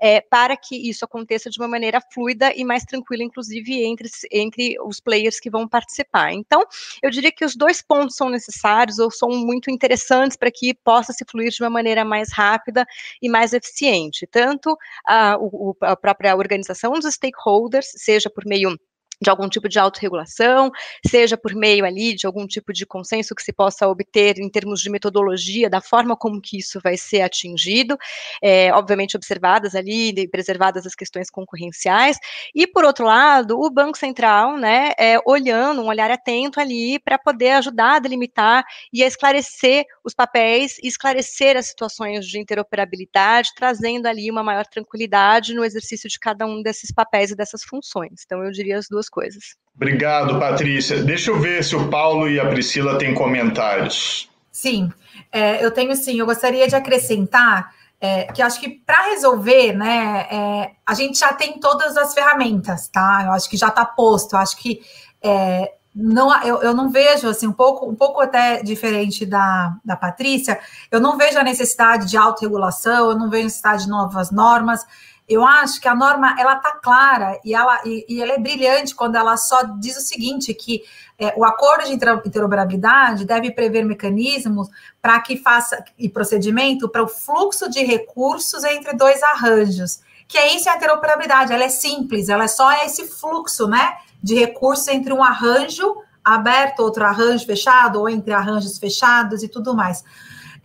é, para que isso aconteça de uma maneira fluida e mais tranquila, inclusive entre, entre os players que vão participar. Então, eu diria que os dois pontos são necessários ou são muito interessantes para que possa se fluir de uma maneira mais rápida e mais eficiente. Tanto a, a própria organização dos stakeholders, seja por meio de algum tipo de autorregulação, seja por meio ali de algum tipo de consenso que se possa obter em termos de metodologia, da forma como que isso vai ser atingido, é, obviamente observadas ali e preservadas as questões concorrenciais, e por outro lado, o Banco Central, né, é, olhando, um olhar atento ali para poder ajudar a delimitar e a esclarecer os papéis esclarecer as situações de interoperabilidade, trazendo ali uma maior tranquilidade no exercício de cada um desses papéis e dessas funções. Então, eu diria as duas coisas. Obrigado, Patrícia. Deixa eu ver se o Paulo e a Priscila têm comentários. Sim, é, eu tenho sim. Eu gostaria de acrescentar é, que acho que para resolver, né, é, a gente já tem todas as ferramentas, tá? Eu acho que já está posto. Eu acho que é, não, eu, eu não vejo assim um pouco, um pouco até diferente da, da Patrícia. Eu não vejo a necessidade de autorregulação. Eu não vejo a necessidade de novas normas. Eu acho que a norma ela está clara e ela, e, e, ela é brilhante quando ela só diz o seguinte: que é, o acordo de interoperabilidade deve prever mecanismos para que faça e procedimento para o fluxo de recursos entre dois arranjos. Que é isso a interoperabilidade, ela é simples, ela é só esse fluxo né, de recursos entre um arranjo aberto, outro arranjo fechado, ou entre arranjos fechados e tudo mais.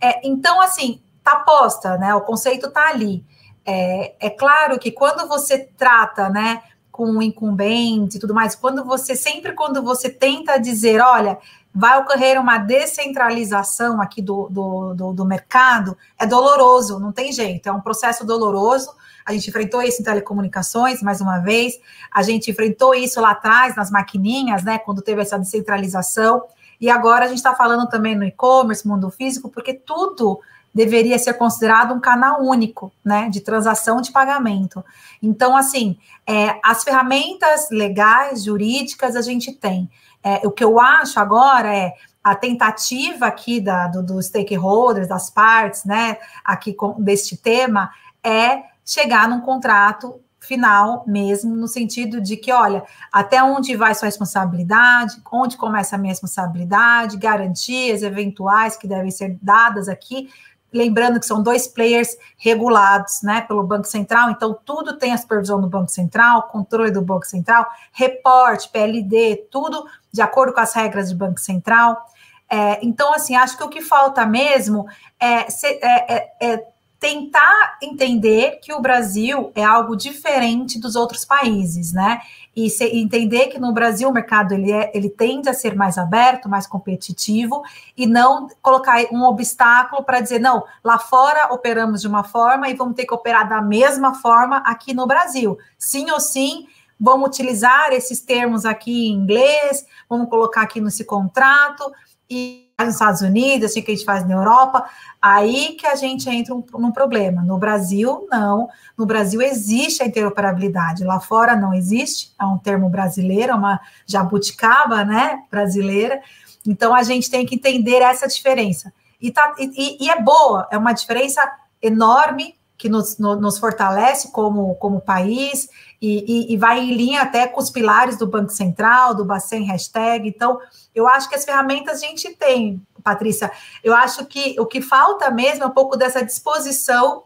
É, então, assim, está posta, né? O conceito está ali. É, é claro que quando você trata, né, com o incumbente e tudo mais, quando você, sempre quando você tenta dizer, olha, vai ocorrer uma descentralização aqui do, do, do, do, mercado, é doloroso, não tem jeito, é um processo doloroso. A gente enfrentou isso em telecomunicações, mais uma vez, a gente enfrentou isso lá atrás, nas maquininhas, né, quando teve essa descentralização, e agora a gente está falando também no e-commerce, mundo físico, porque tudo deveria ser considerado um canal único, né, de transação de pagamento. Então, assim, é, as ferramentas legais, jurídicas, a gente tem. É, o que eu acho agora é a tentativa aqui da, do, do stakeholders, das partes, né, aqui com, deste tema, é chegar num contrato final mesmo, no sentido de que, olha, até onde vai sua responsabilidade, onde começa a minha responsabilidade, garantias eventuais que devem ser dadas aqui, lembrando que são dois players regulados, né, pelo Banco Central, então tudo tem a supervisão do Banco Central, controle do Banco Central, reporte, PLD, tudo de acordo com as regras do Banco Central. É, então, assim, acho que o que falta mesmo é, é, é, é tentar entender que o Brasil é algo diferente dos outros países, né? E se, entender que no Brasil o mercado ele, é, ele tende a ser mais aberto, mais competitivo, e não colocar um obstáculo para dizer, não, lá fora operamos de uma forma e vamos ter que operar da mesma forma aqui no Brasil. Sim ou sim, vamos utilizar esses termos aqui em inglês, vamos colocar aqui nesse contrato, e nos Estados Unidos, assim que a gente faz na Europa, aí que a gente entra um, num problema. No Brasil, não. No Brasil existe a interoperabilidade, lá fora não existe, é um termo brasileiro, é uma jabuticaba, né, brasileira. Então a gente tem que entender essa diferença. E, tá, e, e é boa, é uma diferença enorme que nos, no, nos fortalece como, como país e, e, e, vai em linha até com os pilares do Banco Central, do Bacen Hashtag. Então, eu acho que as ferramentas a gente tem, Patrícia. Eu acho que o que falta mesmo é um pouco dessa disposição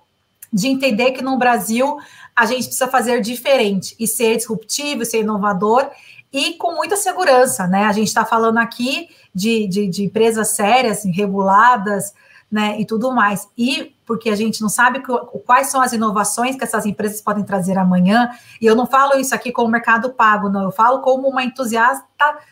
de entender que no Brasil a gente precisa fazer diferente e ser disruptivo, ser inovador e com muita segurança, né? A gente está falando aqui de, de, de empresas sérias, reguladas, né, e tudo mais. E porque a gente não sabe quais são as inovações que essas empresas podem trazer amanhã. E eu não falo isso aqui como mercado pago, não. Eu falo como uma entusiasta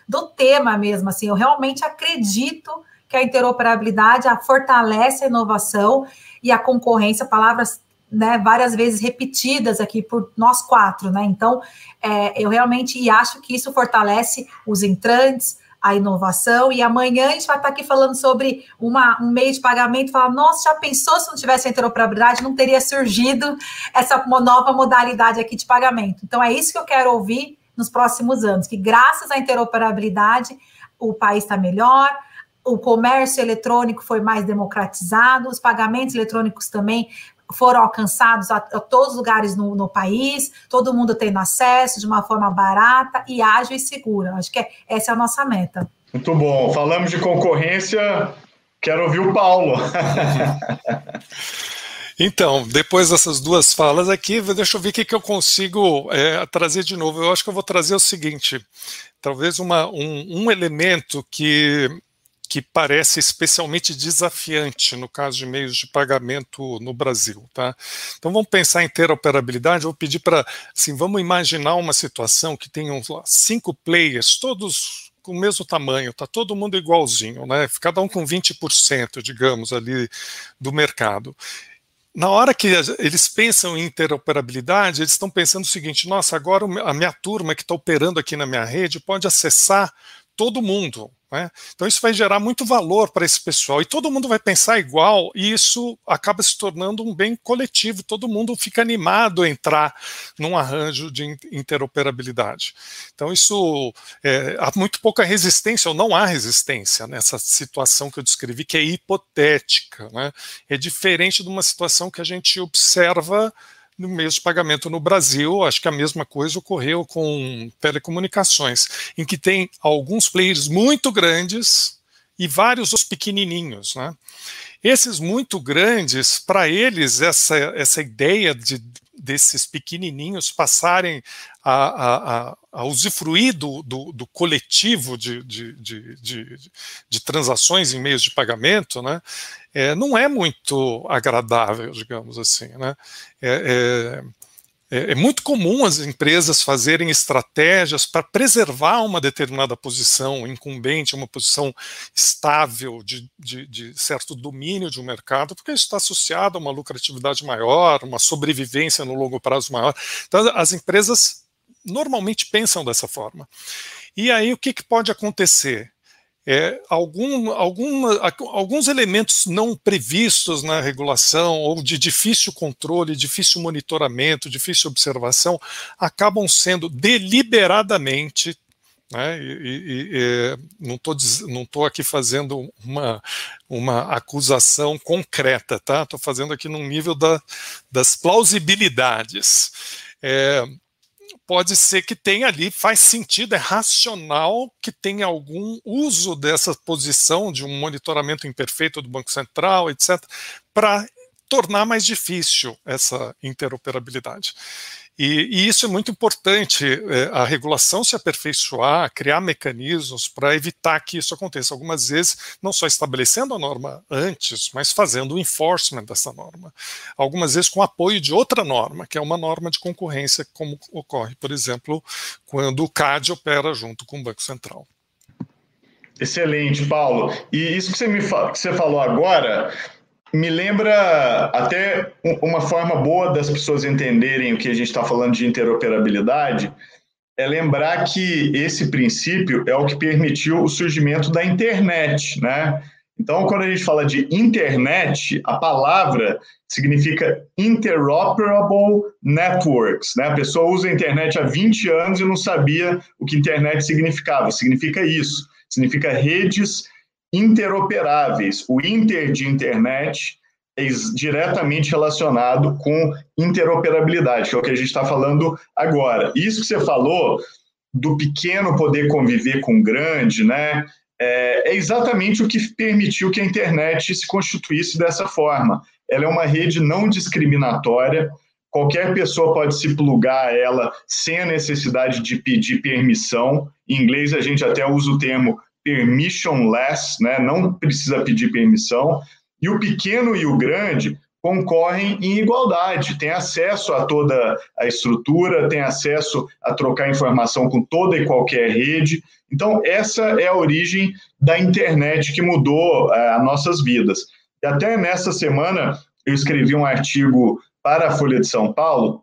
do tema mesmo. Assim, eu realmente acredito que a interoperabilidade a fortalece a inovação e a concorrência, palavras né, várias vezes repetidas aqui por nós quatro, né? Então, é, eu realmente acho que isso fortalece os entrantes, a inovação. E amanhã a gente vai estar aqui falando sobre uma, um meio de pagamento. Falar, nossa, já pensou se não tivesse a interoperabilidade, não teria surgido essa nova modalidade aqui de pagamento. Então é isso que eu quero ouvir nos próximos anos, que graças à interoperabilidade o país está melhor, o comércio eletrônico foi mais democratizado, os pagamentos eletrônicos também foram alcançados a, a todos os lugares no, no, país, todo mundo tendo acesso de uma forma barata e ágil e segura. Acho que é, essa é a nossa meta. Muito bom. Falamos de concorrência, quero ouvir o Paulo. Então, depois dessas duas falas aqui, deixa eu ver o que, que eu consigo é, trazer de novo. Eu acho que eu vou trazer o seguinte: talvez uma, um, um elemento que que parece especialmente desafiante no caso de meios de pagamento no Brasil. Tá? Então vamos pensar em interoperabilidade, vou pedir para, assim, vamos imaginar uma situação que tenham cinco players, todos com o mesmo tamanho, tá todo mundo igualzinho, né? Cada um com 20%, digamos, ali do mercado. Na hora que eles pensam em interoperabilidade, eles estão pensando o seguinte: nossa, agora a minha turma que está operando aqui na minha rede pode acessar todo mundo. Né? Então, isso vai gerar muito valor para esse pessoal e todo mundo vai pensar igual, e isso acaba se tornando um bem coletivo. Todo mundo fica animado a entrar num arranjo de interoperabilidade. Então, isso é, há muito pouca resistência, ou não há resistência nessa situação que eu descrevi, que é hipotética. Né? É diferente de uma situação que a gente observa no meio de pagamento no Brasil, acho que a mesma coisa ocorreu com telecomunicações, em que tem alguns players muito grandes e vários os pequenininhos, né? Esses muito grandes, para eles, essa, essa ideia de, desses pequenininhos passarem a, a, a, a usufruir do, do, do coletivo de, de, de, de, transações em meios de pagamento, né, é, não é muito agradável, digamos assim. Né? É, é, é, é muito comum as empresas fazerem estratégias para preservar uma determinada posição incumbente, uma posição estável de, de, certo domínio de um mercado, porque isso está associado a uma lucratividade maior, uma sobrevivência no longo prazo maior. Então, as empresas normalmente pensam dessa forma. E aí, o que, que pode acontecer? é, algum, alguma, alguns elementos não previstos na regulação ou de difícil controle, difícil monitoramento, difícil observação, acabam sendo deliberadamente né, e, e, e, não estou não tô aqui fazendo uma, uma acusação concreta, tá? Estou fazendo aqui no nível da, das plausibilidades. É, pode ser que tenha ali, faz sentido, é racional que tenha algum uso dessa posição de um monitoramento imperfeito do Banco Central, etc., para tornar mais difícil essa interoperabilidade. E, e isso é muito importante, é, a regulação se aperfeiçoar, criar mecanismos para evitar que isso aconteça. Algumas vezes, não só estabelecendo a norma antes, mas fazendo o enforcement dessa norma. Algumas vezes com apoio de outra norma, que é uma norma de concorrência, como ocorre, por exemplo, quando o CAD opera junto com o Banco Central. Excelente, Paulo. E isso que você, me que você falou agora me lembra até uma forma boa das pessoas entenderem o que a gente está falando de interoperabilidade, é lembrar que esse princípio é o que permitiu o surgimento da internet, né? Então, quando a gente fala de internet, a palavra significa interoperable networks, né? A pessoa usa a internet há 20 anos e não sabia o que internet significava. Significa isso, significa redes interoperáveis. O inter de internet é diretamente relacionado com interoperabilidade, que é o que a gente está falando agora. Isso que você falou do pequeno poder conviver com o grande, né? É, é exatamente o que permitiu que a internet se constituísse dessa forma. Ela é uma rede não discriminatória, qualquer pessoa pode se plugar a ela sem a necessidade de pedir permissão. Em inglês, a gente até usa o termo permissionless, né? não precisa pedir permissão, e o pequeno e o grande concorrem em igualdade, tem acesso a toda a estrutura, tem acesso a trocar informação com toda e qualquer rede. Então, essa é a origem da internet que mudou é, as nossas vidas. E até nessa semana eu escrevi um artigo para a Folha de São Paulo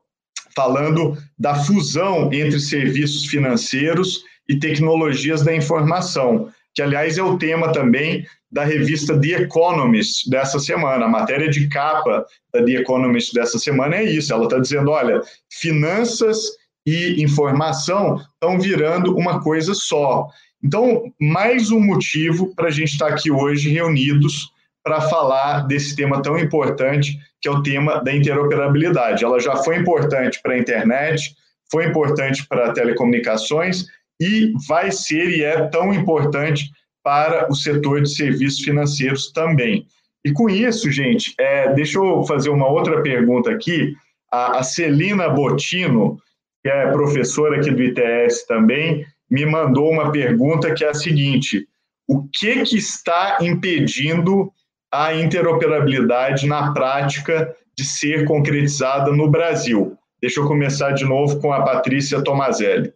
falando da fusão entre serviços financeiros e tecnologias da informação, que, aliás, é o tema também da revista The Economist dessa semana. A matéria de capa da The Economist dessa semana é isso. Ela está dizendo: olha, finanças e informação estão virando uma coisa só. Então, mais um motivo para a gente estar tá aqui hoje reunidos para falar desse tema tão importante, que é o tema da interoperabilidade. Ela já foi importante para a internet, foi importante para telecomunicações e vai ser e é tão importante para o setor de serviços financeiros também. E com isso, gente, é, deixa eu fazer uma outra pergunta aqui. A, a Celina Botino, que é professora aqui do ITS também, me mandou uma pergunta que é a seguinte: o que, que está impedindo a interoperabilidade na prática de ser concretizada no Brasil? Deixa eu começar de novo com a Patrícia Tomazelli.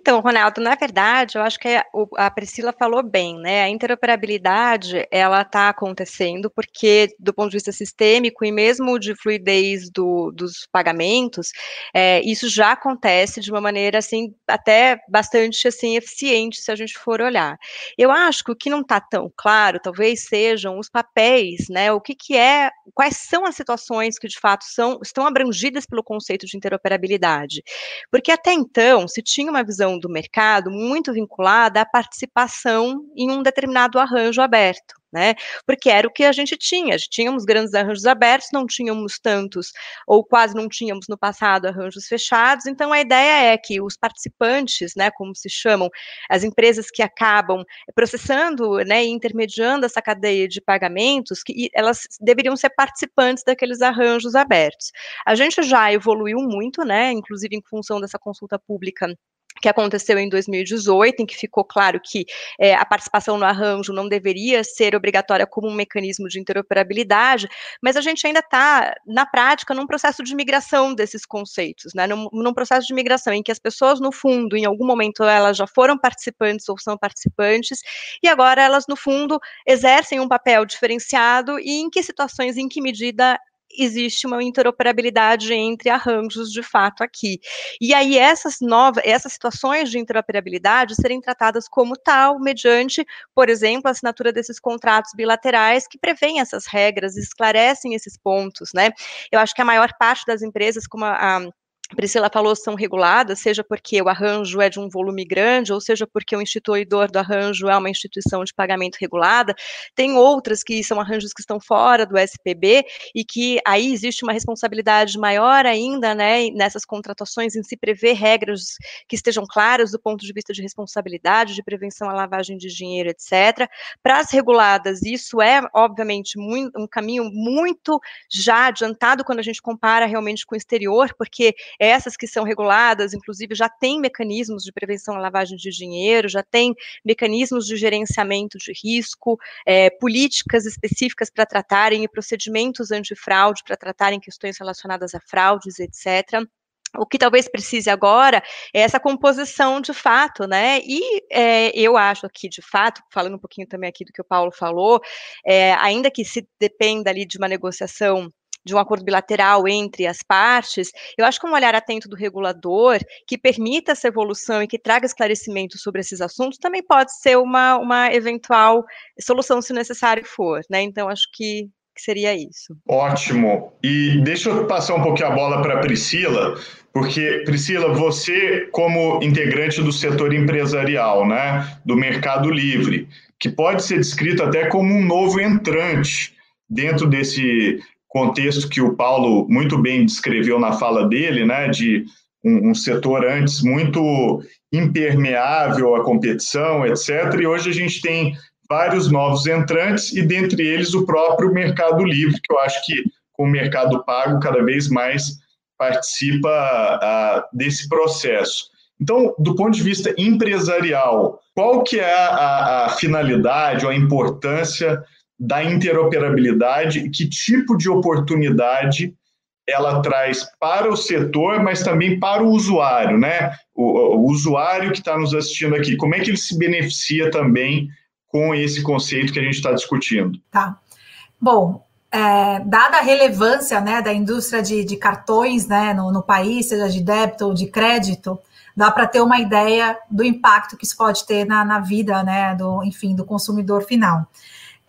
Então, Ronaldo, na verdade, eu acho que a Priscila falou bem, né? A interoperabilidade, ela está acontecendo porque, do ponto de vista sistêmico e mesmo de fluidez do, dos pagamentos, é, isso já acontece de uma maneira, assim, até bastante, assim, eficiente, se a gente for olhar. Eu acho que o que não está tão claro, talvez, sejam os papéis, né? O que que é, quais são as situações que, de fato, são, estão abrangidas pelo conceito de interoperabilidade. Porque até então, se tinha uma visão do mercado muito vinculada à participação em um determinado arranjo aberto né? Porque era o que a gente tinha. Tínhamos grandes arranjos abertos, não tínhamos tantos, ou quase não tínhamos no passado arranjos fechados. Então a ideia é que os participantes, né, como se chamam, as empresas que acabam processando, né, e intermediando essa cadeia de pagamentos, que elas deveriam ser participantes daqueles arranjos abertos. A gente já evoluiu muito, né, inclusive em função dessa consulta pública que aconteceu em 2018, em que ficou claro que é, a participação no arranjo não deveria ser obrigatória como um mecanismo de interoperabilidade, mas a gente ainda está, na prática, num processo de migração desses conceitos, né, num, num, processo de migração em que as pessoas, no fundo, em algum momento, elas já foram participantes ou são participantes, e agora elas, no fundo, exercem um papel diferenciado e em que situações, em que medida existe uma interoperabilidade entre arranjos de fato aqui. E aí essas novas, essas situações de interoperabilidade serem tratadas como tal, mediante, por exemplo, a assinatura desses contratos bilaterais que prevêem essas regras, esclarecem esses pontos, né? Eu acho que a maior parte das empresas, como a, a Priscila falou, são reguladas, seja porque o arranjo é de um volume grande, ou seja porque o instituidor do arranjo é uma instituição de pagamento regulada. Tem outras que são arranjos que estão fora do SPB e que aí existe uma responsabilidade maior ainda, né, nessas contratações em se prever regras que estejam claras do ponto de vista de responsabilidade, de prevenção à lavagem de dinheiro, etc. Para as reguladas, isso é, obviamente, muito, um caminho muito já adiantado quando a gente compara realmente com o exterior, porque essas que são reguladas, inclusive, já têm mecanismos de prevenção à lavagem de dinheiro, já tem mecanismos de gerenciamento de risco, é, políticas específicas para tratarem e procedimentos antifraude para tratarem questões relacionadas a fraudes, etc. O que talvez precise agora é essa composição de fato, né? E é, eu acho aqui, de fato, falando um pouquinho também aqui do que o Paulo falou, é, ainda que se dependa ali de uma negociação de um acordo bilateral entre as partes, eu acho que um olhar atento do regulador que permita essa evolução e que traga esclarecimento sobre esses assuntos também pode ser uma, uma eventual solução, se necessário for, né? Então, acho que que seria isso. Ótimo. E deixa eu passar um pouquinho a bola para a Priscila, porque, Priscila, você, como integrante do setor empresarial, né, do Mercado Livre, que pode ser descrito até como um novo entrante dentro desse contexto que o Paulo muito bem descreveu na fala dele, né, de um, um setor antes muito impermeável à competição, etc. E hoje a gente tem vários novos entrantes e dentre eles o próprio Mercado Livre, que eu acho que com o Mercado Pago cada vez mais participa uh, desse processo. Então, do ponto de vista empresarial, qual que é a, a finalidade ou a importância da interoperabilidade e que tipo de oportunidade ela traz para o setor, mas também para o usuário, né? O, o usuário que está nos assistindo aqui, como é que ele se beneficia também com esse conceito que a gente está discutindo. Tá. Bom, é, dada a relevância né, da indústria de, de cartões né, no, no, país, seja de débito ou de crédito, dá para ter uma ideia do impacto que isso pode ter na, na vida, né, do, enfim, do consumidor final.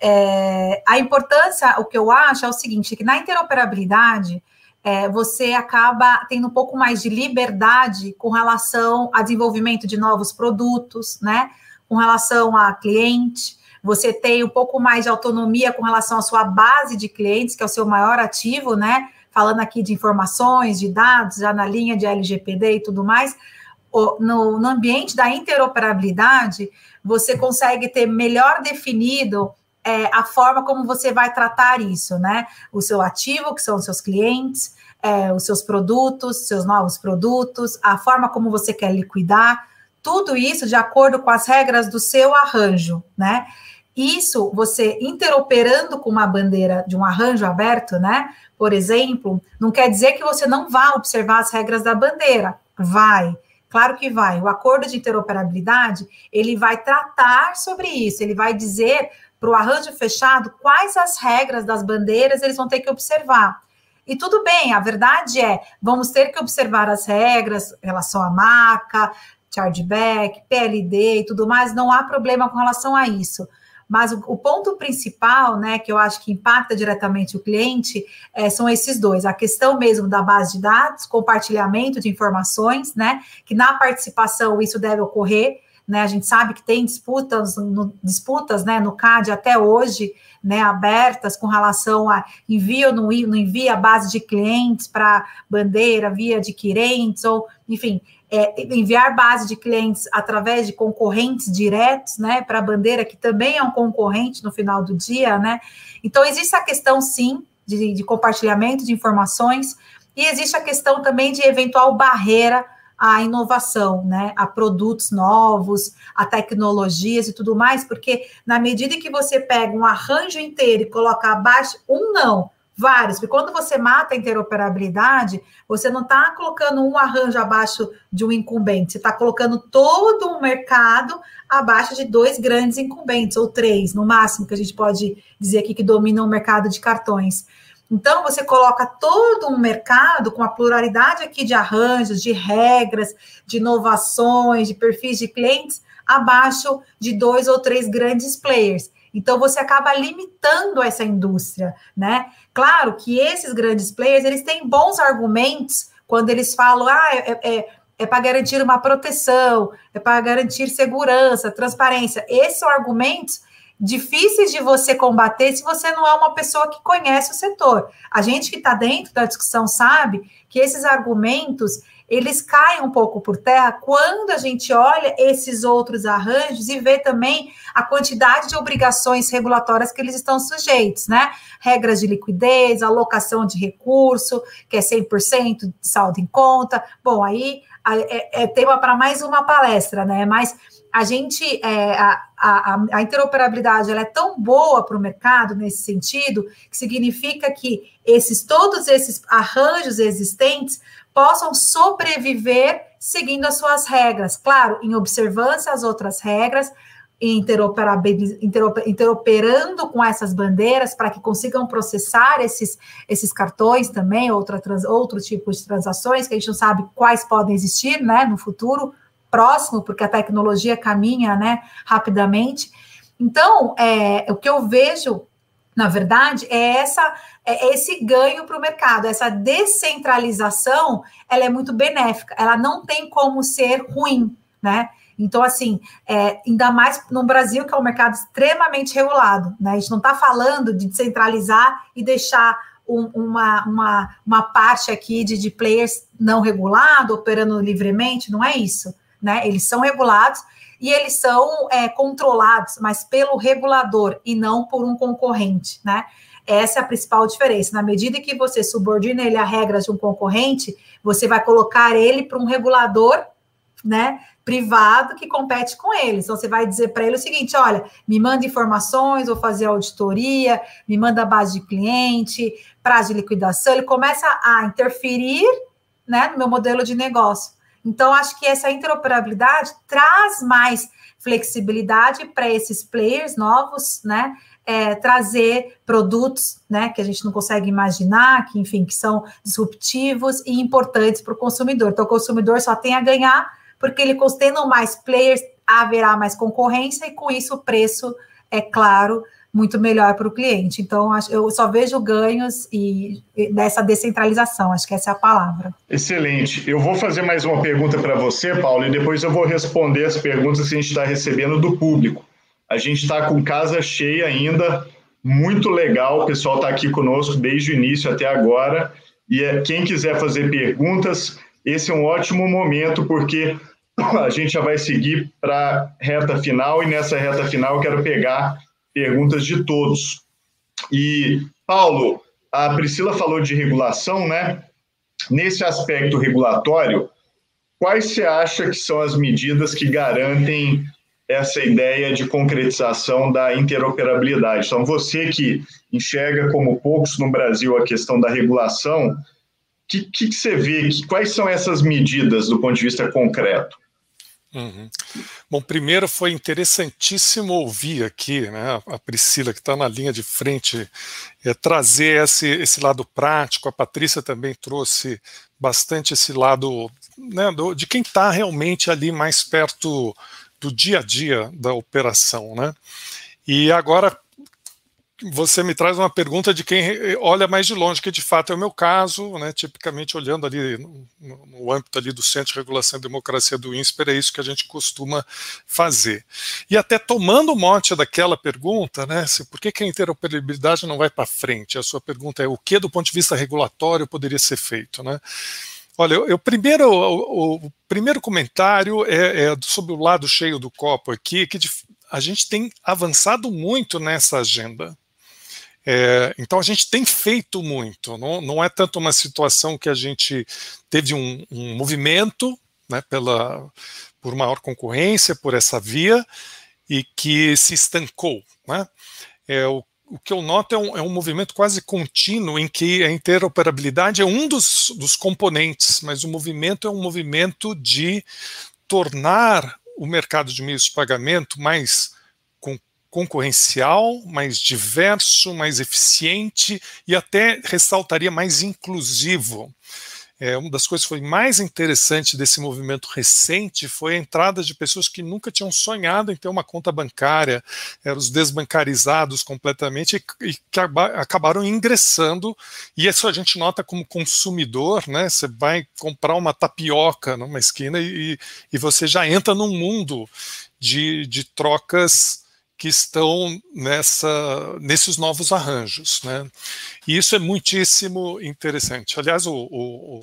É, a importância, o que eu acho é o seguinte, que na interoperabilidade, é, você acaba tendo um pouco mais de liberdade com relação a desenvolvimento de novos produtos, né? com relação a cliente, você tem um pouco mais de autonomia com relação à sua base de clientes, que é o seu maior ativo, né? Falando aqui de informações, de dados, já na linha de LGPD e tudo mais. No, no ambiente da interoperabilidade, você consegue ter melhor definido é, a forma como você vai tratar isso, né? O seu ativo, que são os seus clientes, é, os seus produtos, seus novos produtos, a forma como você quer liquidar, tudo isso de acordo com as regras do seu arranjo, né? Isso você interoperando com uma bandeira de um arranjo aberto, né? Por exemplo, não quer dizer que você não vá observar as regras da bandeira. Vai. Claro que vai. O acordo de interoperabilidade, ele vai tratar sobre isso, ele vai dizer para o arranjo fechado quais as regras das bandeiras eles vão ter que observar. E tudo bem, a verdade é, vamos ter que observar as regras em relação à marca, chargeback, PLD e tudo mais, não há problema com relação a isso. Mas o, o, ponto principal, né, que eu acho que impacta diretamente o cliente, é, são esses dois: a questão mesmo da base de dados, compartilhamento de informações, né, que na participação isso deve ocorrer. Né, a gente sabe que tem disputas, no, disputas né, no CAD até hoje, né, abertas com relação a envio não, envia base de clientes para bandeira, via adquirentes, ou, enfim, é, enviar base de clientes através de concorrentes diretos, né, para a bandeira, que também é um concorrente no final do dia, né? Então, existe a questão, sim, de, de compartilhamento de informações, e existe a questão também de eventual barreira à inovação, né, a produtos novos, a tecnologias e tudo mais, porque na medida que você pega um arranjo inteiro e coloca abaixo, um não, vários, porque quando você mata a interoperabilidade, você não está colocando um arranjo abaixo de um incumbente, você está colocando todo um mercado abaixo de dois grandes incumbentes, ou três, no máximo, que a gente pode dizer aqui que dominam o mercado de cartões. Então, você coloca todo um mercado com a pluralidade aqui de arranjos, de regras, de inovações, de perfis de clientes, abaixo de dois ou três grandes players. Então você acaba limitando essa indústria, né? Claro que esses grandes players eles têm bons argumentos quando eles falam, ah, é, é, é para garantir uma proteção, é para garantir segurança, transparência. Esses são argumentos difíceis de você combater se você não é uma pessoa que conhece o setor. A gente que está dentro da discussão sabe que esses argumentos eles caem um pouco por terra quando a gente olha esses outros arranjos e vê também a quantidade de obrigações regulatórias que eles estão sujeitos, né? Regras de liquidez, alocação de recurso, que é 100% de saldo em conta. Bom, aí é, é tema para mais uma palestra, né? Mas a gente, é, a, a, a, interoperabilidade ela é tão boa para o mercado nesse sentido, que significa que esses todos esses arranjos existentes possam sobreviver seguindo as suas regras, claro, em observância às outras regras, interoperando com essas bandeiras para que consigam processar esses, esses cartões também, outra, trans, outro tipo de transações que a gente não sabe quais podem existir né, no futuro próximo, porque a tecnologia caminha né, rapidamente. Então, é, o que eu vejo, na verdade, é essa é esse ganho para o mercado, essa descentralização, ela é muito benéfica, ela não tem como ser ruim, né? Então, assim, é, ainda mais no Brasil, que é um mercado extremamente regulado, né? A gente não está falando de descentralizar e deixar um, uma, uma, uma parte aqui de, de players não regulado, operando livremente, não é isso, né? Eles são regulados e eles são é, controlados, mas pelo regulador e não por um concorrente, né? Essa é a principal diferença. Na medida que você subordina ele a regras de um concorrente, você vai colocar ele para um regulador, né, privado que compete com ele. Então você vai dizer para ele o seguinte: olha, me manda informações, vou fazer auditoria, me manda base de cliente, prazo de liquidação. Ele começa a interferir, né, no meu modelo de negócio. Então acho que essa interoperabilidade traz mais flexibilidade para esses players novos, né? é, trazer produtos né, que a gente não consegue imaginar, que, enfim, que são disruptivos e importantes para o consumidor. Então, o consumidor só tem a ganhar, porque ele tendo mais players, haverá mais concorrência, e com isso o preço, é claro, muito melhor para o cliente. Então, eu só vejo ganhos e dessa descentralização, acho que essa é a palavra. Excelente. Eu vou fazer mais uma pergunta para você, Paulo, e depois eu vou responder as perguntas que a gente está recebendo do público. A gente está com casa cheia ainda, muito legal. O pessoal está aqui conosco desde o início até agora. E é, quem quiser fazer perguntas, esse é um ótimo momento, porque a gente já vai seguir para a reta final, e nessa reta final eu quero pegar perguntas de todos. E, Paulo, a Priscila falou de regulação, né? Nesse aspecto regulatório, quais você acha que são as medidas que garantem essa ideia de concretização da interoperabilidade. Então, você que enxerga como poucos no Brasil a questão da regulação, o que, que, você vê? Que, quais são essas medidas do ponto de vista concreto? Uhum. Bom, primeiro foi interessantíssimo ouvir aqui né, a Priscila, que está na linha de frente, é, trazer esse, esse lado prático. A Patrícia também trouxe bastante esse lado né, do, de quem está realmente ali mais perto do dia a dia da operação, né? E agora você me traz uma pergunta de quem olha mais de longe, que de fato é o meu caso, né, tipicamente olhando ali no, no, âmbito ali do Centro de Regulação e Democracia do INSPER, é isso que a gente costuma fazer. E até tomando mote daquela pergunta, né, se, por que, que a interoperabilidade não vai para frente? A sua pergunta é o que do ponto de vista regulatório poderia ser feito, né? Olha, eu, eu primeiro, o, o, primeiro comentário é, é, sobre o lado cheio do copo aqui, que de, a gente tem avançado muito nessa agenda. É, então a gente tem feito muito, não, não, é tanto uma situação que a gente teve um, um movimento né, pela, por maior concorrência, por essa via, e que se estancou. Né? É, o o que eu noto é um, é um, movimento quase contínuo em que a interoperabilidade é um dos, dos componentes, mas o movimento é um movimento de tornar o mercado de meios de pagamento mais concorrencial, mais diverso, mais eficiente e até ressaltaria mais inclusivo. É, uma das coisas que foi mais interessante desse movimento recente foi a entrada de pessoas que nunca tinham sonhado em ter uma conta bancária, eram os desbancarizados completamente e, e que acabaram ingressando. E isso a gente nota como consumidor, né? Você vai comprar uma tapioca numa esquina e, e você já entra num mundo de, de trocas que estão nessa, nesses novos arranjos. Né? E isso é muitíssimo interessante. Aliás, o, o,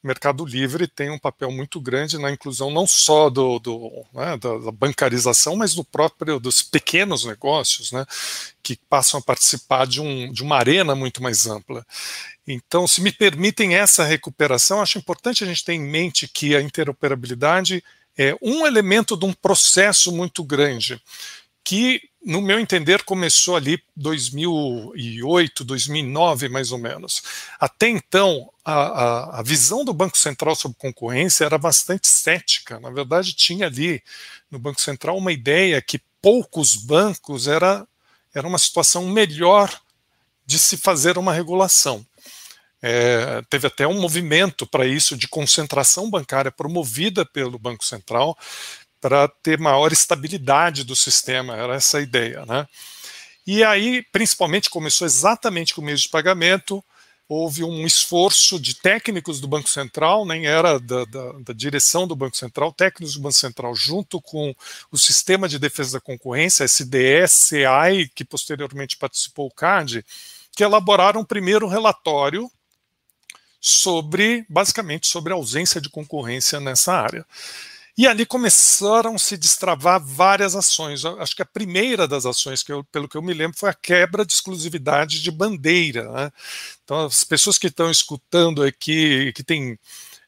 Mercado Livre tem um papel muito grande na inclusão não só do, do né, da, bancarização, mas do próprio dos pequenos negócios, né, que passam a participar de, um, de uma arena muito mais ampla. Então, se me permitem essa recuperação, acho importante a gente ter em mente que a interoperabilidade é um elemento de um processo muito grande que, no meu entender, começou ali 2008, 2009, mais ou menos. Até então, a, a, a, visão do Banco Central sobre concorrência era bastante cética. Na verdade, tinha ali no Banco Central uma ideia que poucos bancos era, era uma situação melhor de se fazer uma regulação. É, teve até um movimento para isso de concentração bancária promovida pelo Banco Central, para ter maior estabilidade do sistema, era essa a ideia. Né? E aí, principalmente, começou exatamente com o meio de pagamento, houve um esforço de técnicos do Banco Central, nem era da, da, da, direção do Banco Central, técnicos do Banco Central, junto com o Sistema de Defesa da Concorrência, SDS, CAI, que posteriormente participou o CAD, que elaboraram um primeiro relatório sobre, basicamente, sobre a ausência de concorrência nessa área. E ali começaram a se destravar várias ações. Acho que a primeira das ações, que eu, pelo que eu me lembro, foi a quebra de exclusividade de bandeira. Né? Então, as pessoas que estão escutando aqui, que têm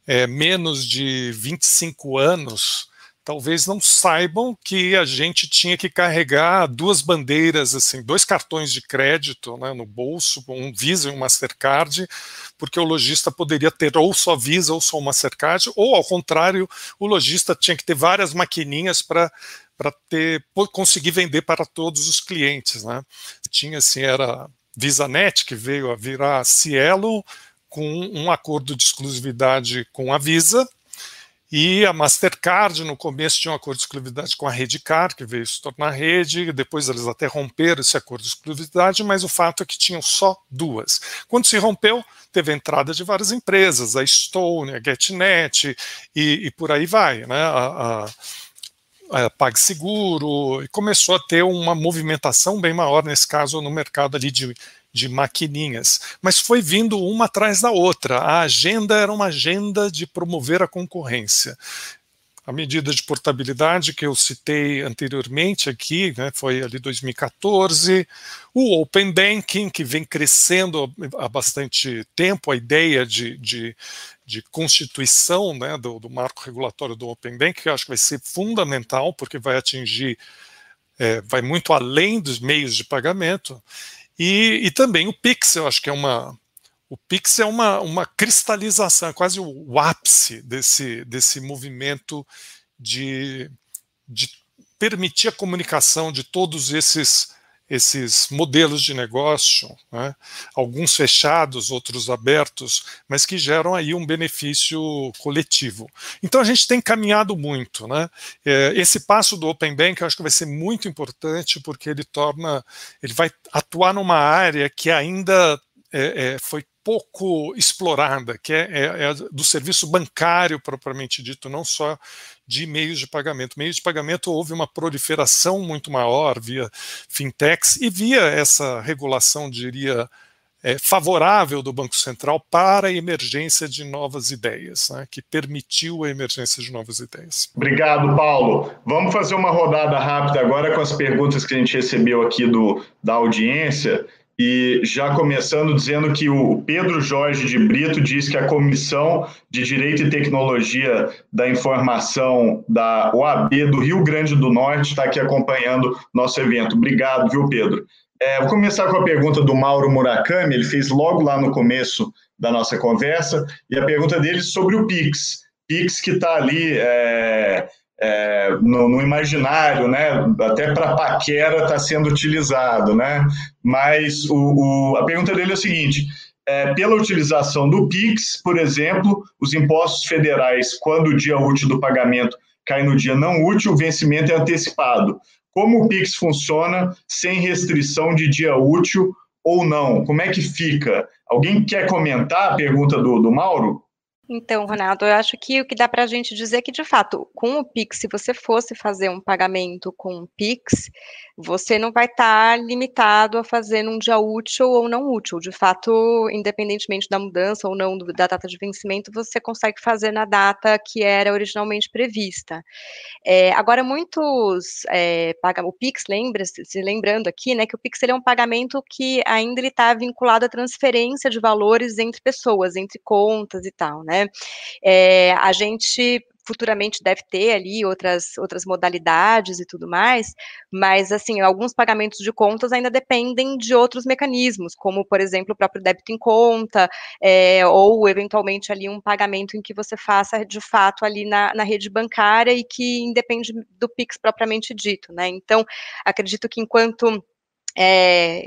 é, menos de 25 anos, talvez não saibam que a gente tinha que carregar duas bandeiras, assim, dois cartões de crédito né, no bolso, um Visa e um Mastercard, porque o lojista poderia ter ou só Visa ou só Mastercard, ou ao contrário, o lojista tinha que ter várias maquininhas para para ter conseguir vender para todos os clientes, né? Tinha assim era VisaNet que veio a virar Cielo com um acordo de exclusividade com a Visa e a Mastercard, no começo, tinha um acordo de exclusividade com a Redecard, que veio se tornar rede, depois eles até romperam esse acordo de exclusividade, mas o fato é que tinham só duas. Quando se rompeu, teve a entrada de várias empresas, a Stone, a GetNet, e, e por aí vai, né? A, a, a PagSeguro, e começou a ter uma movimentação bem maior, nesse caso, no mercado ali de de maquininhas, mas foi vindo uma atrás da outra. A agenda era uma agenda de promover a concorrência. A medida de portabilidade que eu citei anteriormente aqui, né, foi ali 2014, o Open Banking, que vem crescendo há bastante tempo, a ideia de, de, de constituição né, do, do, marco regulatório do Open Banking, que eu acho que vai ser fundamental, porque vai atingir, é, vai muito além dos meios de pagamento, e, e também o Pix, eu acho que é uma. O Pix é uma, uma cristalização, é quase o, ápice desse, desse movimento de, de permitir a comunicação de todos esses esses modelos de negócio, né, alguns fechados, outros abertos, mas que geram aí um benefício coletivo. Então a gente tem caminhado muito, né? É, esse passo do Open Bank eu acho que vai ser muito importante porque ele torna, ele vai atuar numa área que ainda é, é, foi pouco explorada, que é, é, é, do serviço bancário propriamente dito, não só de meios de pagamento. Meios de pagamento houve uma proliferação muito maior via fintechs e via essa regulação, diria, é, favorável do Banco Central para a emergência de novas ideias, né, que permitiu a emergência de novas ideias. Obrigado, Paulo. Vamos fazer uma rodada rápida agora com as perguntas que a gente recebeu aqui do, da audiência. E já começando dizendo que o Pedro Jorge de Brito diz que a Comissão de Direito e Tecnologia da Informação da OAB do Rio Grande do Norte está aqui acompanhando nosso evento. Obrigado, viu, Pedro? É, vou começar com a pergunta do Mauro Murakami, ele fez logo lá no começo da nossa conversa, e a pergunta dele sobre o Pix. Pix que está ali. É é, no, no, imaginário, né? Até para paquera está sendo utilizado, né? Mas o, o, a pergunta dele é o seguinte: é, pela utilização do Pix, por exemplo, os impostos federais, quando o dia útil do pagamento cai no dia não útil, o vencimento é antecipado. Como o Pix funciona sem restrição de dia útil ou não? Como é que fica? Alguém quer comentar a pergunta do, do Mauro? Então, Ronaldo, eu acho que o que dá para a gente dizer é que, de fato, com o Pix, se você fosse fazer um pagamento com o Pix, você não vai estar tá limitado a fazer num dia útil ou não útil. De fato, independentemente da mudança ou não da data de vencimento, você consegue fazer na data que era originalmente prevista. É, agora, muitos é, pagam o Pix, lembra se lembrando aqui, né, que o Pix é um pagamento que ainda está vinculado à transferência de valores entre pessoas, entre contas e tal, né? É, a gente futuramente deve ter ali outras, outras modalidades e tudo mais, mas, assim, alguns pagamentos de contas ainda dependem de outros mecanismos, como, por exemplo, o próprio débito em conta, é, ou, eventualmente, ali um pagamento em que você faça, de fato, ali na, na rede bancária e que independe do PIX propriamente dito, né? Então, acredito que enquanto é,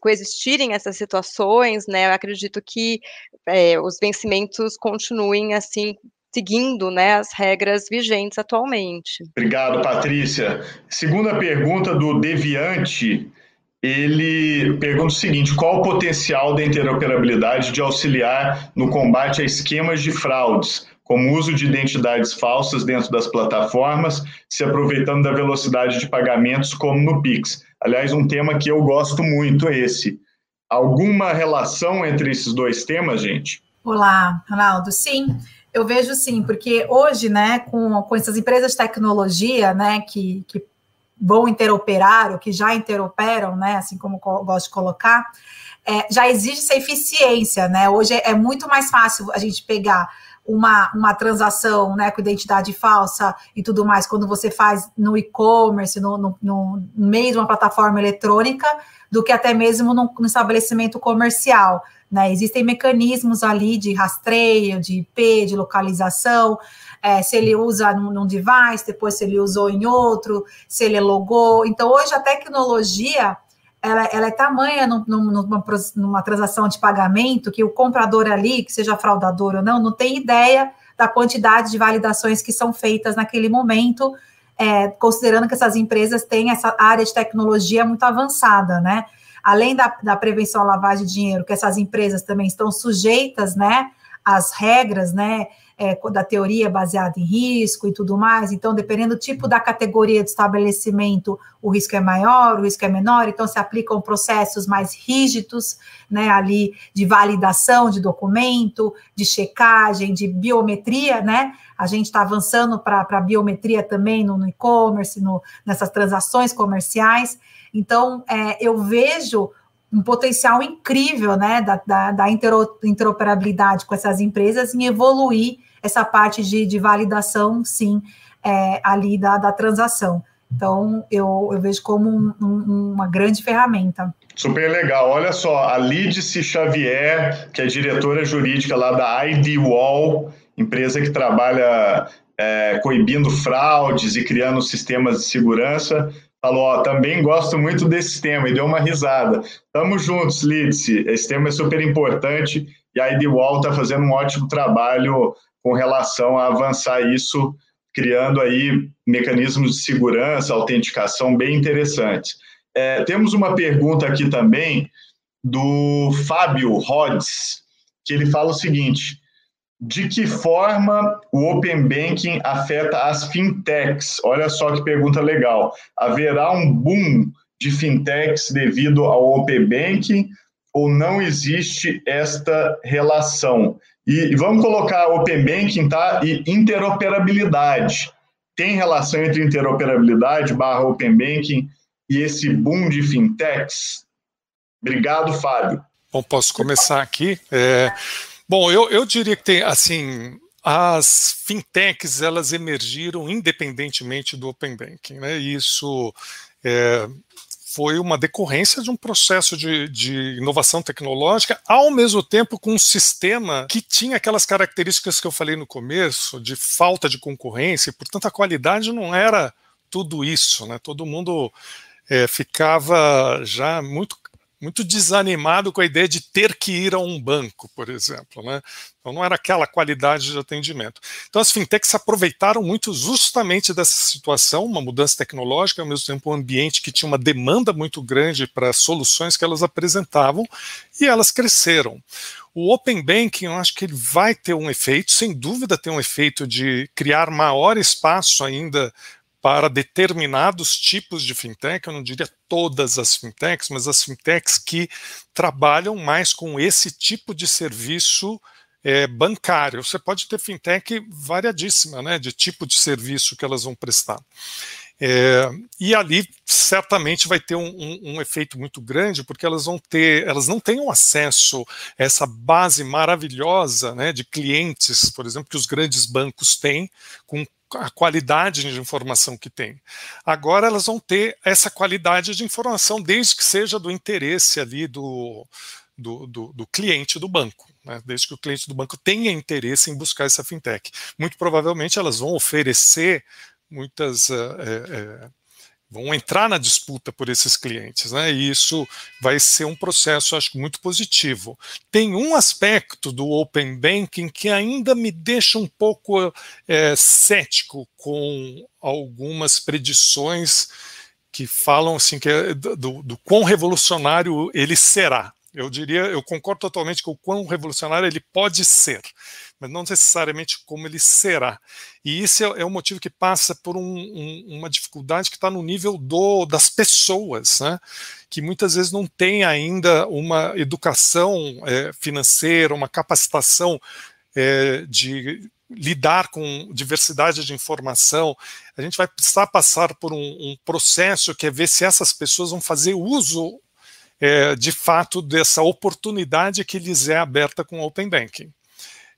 coexistirem essas situações, né, eu acredito que é, os vencimentos continuem assim seguindo né, as regras vigentes atualmente. Obrigado, Patrícia. Segunda pergunta do Deviante, ele pergunta o seguinte: qual o potencial da interoperabilidade de auxiliar no combate a esquemas de fraudes, como uso de identidades falsas dentro das plataformas, se aproveitando da velocidade de pagamentos, como no Pix? Aliás, um tema que eu gosto muito é esse. Alguma relação entre esses dois temas, gente? Olá, Ronaldo. Sim, eu vejo sim, porque hoje, né, com, com essas empresas de tecnologia, né, que, que vão interoperar ou que já interoperam, né, assim como eu gosto de colocar, é, já existe essa eficiência, né? Hoje é, é muito mais fácil a gente pegar uma, uma transação né, com identidade falsa e tudo mais, quando você faz no e-commerce, no, no, no, meio de uma plataforma eletrônica, do que até mesmo no, no estabelecimento comercial. Né? Existem mecanismos ali de rastreio, de IP, de localização, é, se ele usa num, num, device, depois se ele usou em outro, se ele logou. Então, hoje a tecnologia ela, ela é tamanha num, numa, numa transação de pagamento que o comprador ali, que seja fraudador ou não, não tem ideia da quantidade de validações que são feitas naquele momento, é, considerando que essas empresas têm essa área de tecnologia muito avançada, né? Além da, da prevenção à lavagem de dinheiro, que essas empresas também estão sujeitas, né, às regras, né, é, da teoria baseada em risco e tudo mais. Então, dependendo do tipo da categoria de estabelecimento, o risco é maior, o risco é menor. Então, se aplicam processos mais rígidos, né, ali de validação de documento, de checagem, de biometria, né? A gente está avançando para a biometria também no, no e-commerce, nessas transações comerciais. Então, é, eu vejo um potencial incrível né, da, da, da interoperabilidade com essas empresas em evoluir essa parte de, de validação, sim, é, ali da, da transação. Então, eu, eu vejo como um, um, uma grande ferramenta. Super legal. Olha só, a Lídice Xavier, que é diretora jurídica lá da ID Wall, empresa que trabalha é, coibindo fraudes e criando sistemas de segurança, falou, ó, também gosto muito desse tema, e deu uma risada. Tamo juntos, Lidse, esse tema é super importante, e a IDWall está fazendo um ótimo trabalho com relação a avançar isso, criando aí mecanismos de segurança, autenticação bem interessantes. É, temos uma pergunta aqui também do Fábio Rhodes, que ele fala o seguinte, de que forma o Open Banking afeta as fintechs? Olha só que pergunta legal. Haverá um boom de fintechs devido ao Open Banking ou não existe esta relação? E, vamos colocar Open Banking tá? e interoperabilidade. Tem relação entre interoperabilidade barra Open Banking e esse boom de fintechs? Obrigado, Fábio. Bom, posso começar aqui. É... Bom, eu, eu diria que tem, assim, as fintechs, elas emergiram independentemente do Open Banking, né? Isso é, foi uma decorrência de um processo de, de, inovação tecnológica, ao mesmo tempo com um sistema que tinha aquelas características que eu falei no começo, de falta de concorrência, e, portanto a qualidade não era tudo isso, né? Todo mundo é, ficava já muito muito desanimado com a ideia de ter que ir a um banco, por exemplo. Né? Então não era aquela qualidade de atendimento. Então as fintechs se aproveitaram muito justamente dessa situação, uma mudança tecnológica, ao mesmo tempo um ambiente que tinha uma demanda muito grande para soluções que elas apresentavam, e elas cresceram. O Open Banking, eu acho que ele vai ter um efeito, sem dúvida tem um efeito de criar maior espaço ainda para determinados tipos de fintech, eu não diria todas as fintechs, mas as fintechs que trabalham mais com esse tipo de serviço é, bancário. Você pode ter fintech variadíssima, né, de tipo de serviço que elas vão prestar. É, e ali certamente vai ter um, um, um, efeito muito grande, porque elas vão ter, elas não têm acesso a essa base maravilhosa né, de clientes, por exemplo, que os grandes bancos têm, com a qualidade de informação que tem. Agora elas vão ter essa qualidade de informação, desde que seja do interesse ali do, do, do, do cliente do banco. Né? Desde que o cliente do banco tenha interesse em buscar essa fintech. Muito provavelmente elas vão oferecer muitas. É, é, vão entrar na disputa por esses clientes, né? E isso vai ser um processo, acho muito positivo. Tem um aspecto do Open Banking que ainda me deixa um pouco é, cético com algumas predições que falam assim que é do, do quão revolucionário ele será. Eu diria, eu concordo totalmente com o quão revolucionário ele pode ser, mas não necessariamente como ele será. E isso é, é um motivo que passa por um, um, uma dificuldade que está no nível do, das pessoas, né? que muitas vezes não tem ainda uma educação é, financeira, uma capacitação é, de lidar com diversidade de informação, a gente vai precisar passar por um, um, processo que é ver se essas pessoas vão fazer uso é, de fato dessa oportunidade que lhes é aberta com o Open Banking.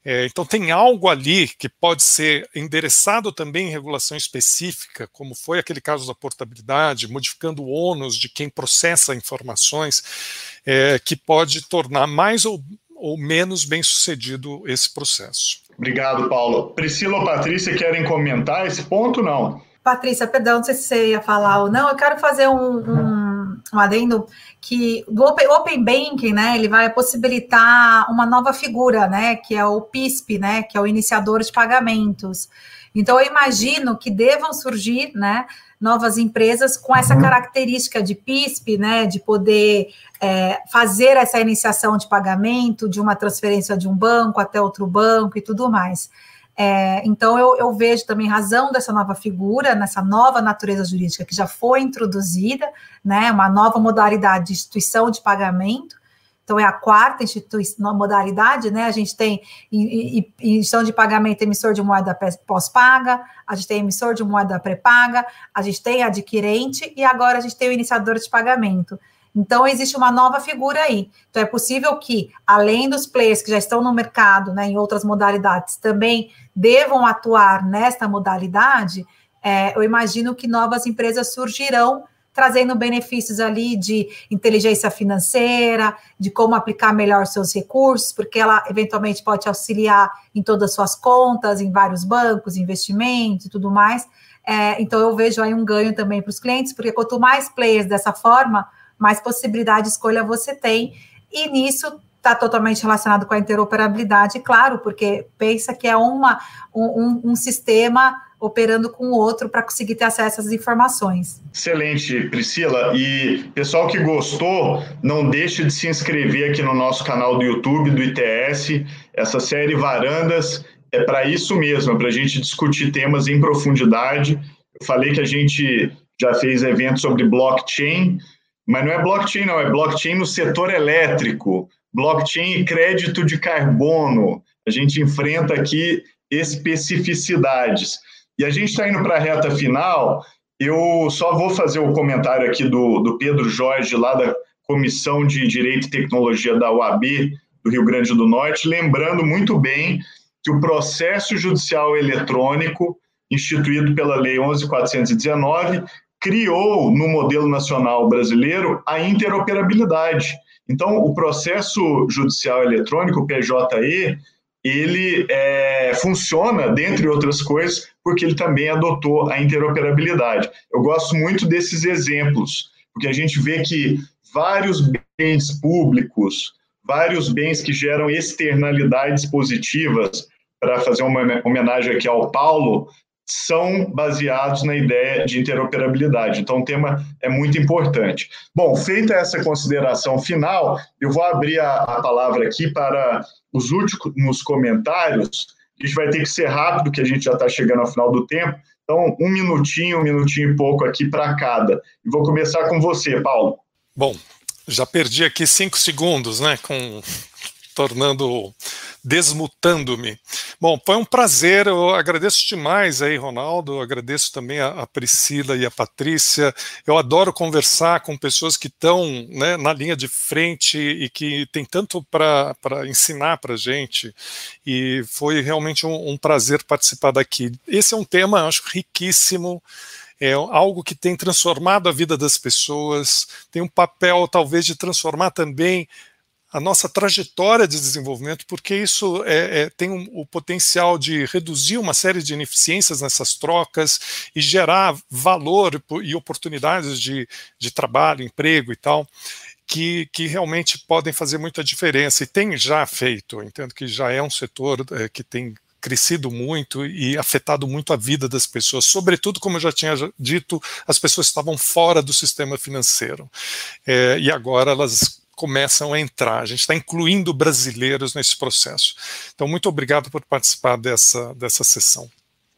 É, então, tem algo ali que pode ser endereçado também em regulação específica, como foi aquele caso da portabilidade, modificando o ônus de quem processa informações, é, que pode tornar mais ou, ou menos bem sucedido esse processo. Obrigado, Paulo. Priscila ou Patrícia querem comentar esse ponto? Não. Patrícia, perdão, não sei se você ia falar ou não, eu quero fazer um, um, um adendo que do Open, Open Banking, né, ele vai possibilitar uma nova figura, né, que é o PISP, né, que é o iniciador de pagamentos. Então, eu imagino que devam surgir, né, novas empresas com essa uhum. característica de PISP, né, de poder é, fazer essa iniciação de pagamento, de uma transferência de um banco até outro banco e tudo mais. É, então, eu, eu, vejo também razão dessa nova figura, nessa nova natureza jurídica que já foi introduzida, né, uma nova modalidade de instituição de pagamento. Então, é a quarta instituição, modalidade, né? A gente tem instituição de pagamento, emissor de moeda pós-paga, a gente tem emissor de moeda pré-paga, a gente tem adquirente e agora a gente tem o iniciador de pagamento. Então, existe uma nova figura aí. Então, é possível que, além dos players que já estão no mercado, né, em outras modalidades, também devam atuar nesta modalidade, é, eu imagino que novas empresas surgirão trazendo benefícios ali de inteligência financeira, de como aplicar melhor seus recursos, porque ela eventualmente pode auxiliar em todas as suas contas, em vários bancos, investimentos e tudo mais. É, então eu vejo aí um ganho também para os clientes, porque quanto mais players dessa forma, mais possibilidade de escolha você tem. E nisso está totalmente relacionado com a interoperabilidade, claro, porque pensa que é uma, um, um sistema operando com o outro para conseguir ter acesso às informações. Excelente, Priscila. E pessoal que gostou, não deixe de se inscrever aqui no nosso canal do YouTube do ITS. Essa série Varandas é para isso mesmo, é para a gente discutir temas em profundidade. Eu falei que a gente já fez eventos sobre blockchain, mas não é blockchain, não, é blockchain no setor elétrico, blockchain e crédito de carbono. A gente enfrenta aqui especificidades. E a gente está indo para a reta final. Eu só vou fazer o comentário aqui do, do Pedro Jorge, lá da Comissão de Direito e Tecnologia da UAB do Rio Grande do Norte, lembrando muito bem que o processo judicial eletrônico, instituído pela Lei 11.419, criou no modelo nacional brasileiro a interoperabilidade. Então, o processo judicial eletrônico, o PJE, ele é, funciona, dentre outras coisas, porque ele também adotou a interoperabilidade. Eu gosto muito desses exemplos, porque a gente vê que vários bens públicos, vários bens que geram externalidades positivas, para fazer uma homenagem aqui ao Paulo, são baseados na ideia de interoperabilidade. Então, o tema é muito importante. Bom, feita essa consideração final, eu vou abrir a, a palavra aqui para os últimos comentários. A gente vai ter que ser rápido, que a gente já está chegando ao final do tempo. Então, um minutinho, um minutinho e pouco aqui para cada. E vou começar com você, Paulo. Bom, já perdi aqui cinco segundos, né, com tornando desmutando-me. Bom, foi um prazer, eu agradeço demais aí, Ronaldo, agradeço também a, a Priscila e a Patrícia. Eu adoro conversar com pessoas que estão né, na linha de frente e que tem tanto para ensinar para gente, e foi realmente um, um prazer participar daqui. Esse é um tema, acho, riquíssimo é algo que tem transformado a vida das pessoas, tem um papel talvez de transformar também a nossa trajetória de desenvolvimento, porque isso é, é, tem um, o potencial de reduzir uma série de ineficiências nessas trocas e gerar valor e oportunidades de, de trabalho, emprego e tal. Que, que, realmente podem fazer muita diferença e tem já feito. Entendo que já é um setor é, que tem crescido muito e afetado muito a vida das pessoas, sobretudo, como eu já tinha dito, as pessoas estavam fora do sistema financeiro é, e agora elas começam a entrar. A gente está incluindo brasileiros nesse processo. Então, muito obrigado por participar dessa, dessa sessão.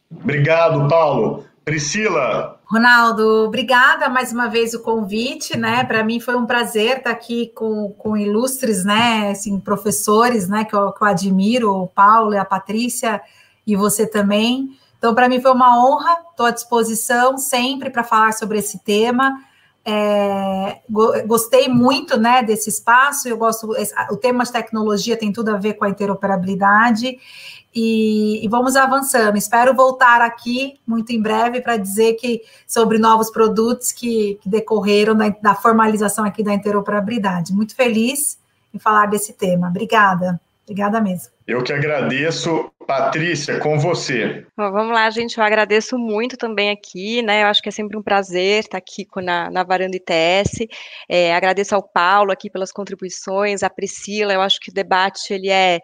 Obrigado, Paulo. Priscila. Ronaldo, obrigada mais uma vez o convite, né? Para mim foi um prazer estar aqui com, com ilustres, né? Assim, professores, né? Que eu, que eu admiro, o Paulo e a Patrícia e você também. Então, para mim foi uma honra, estou à disposição sempre para falar sobre esse tema. É, gostei muito né, desse espaço. Eu gosto. O tema de tecnologia tem tudo a ver com a interoperabilidade. E, e vamos avançando. Espero voltar aqui muito em breve para dizer que sobre novos produtos que, que decorreram da, da formalização aqui da interoperabilidade. Muito feliz em falar desse tema. Obrigada. Obrigada mesmo. Eu que agradeço. Patrícia, com você. Bom, vamos lá, gente. Eu agradeço muito também aqui, né? Eu acho que é sempre um prazer estar aqui na, na Varanda ITS. É, agradeço ao Paulo aqui pelas contribuições, a Priscila. Eu acho que o debate ele é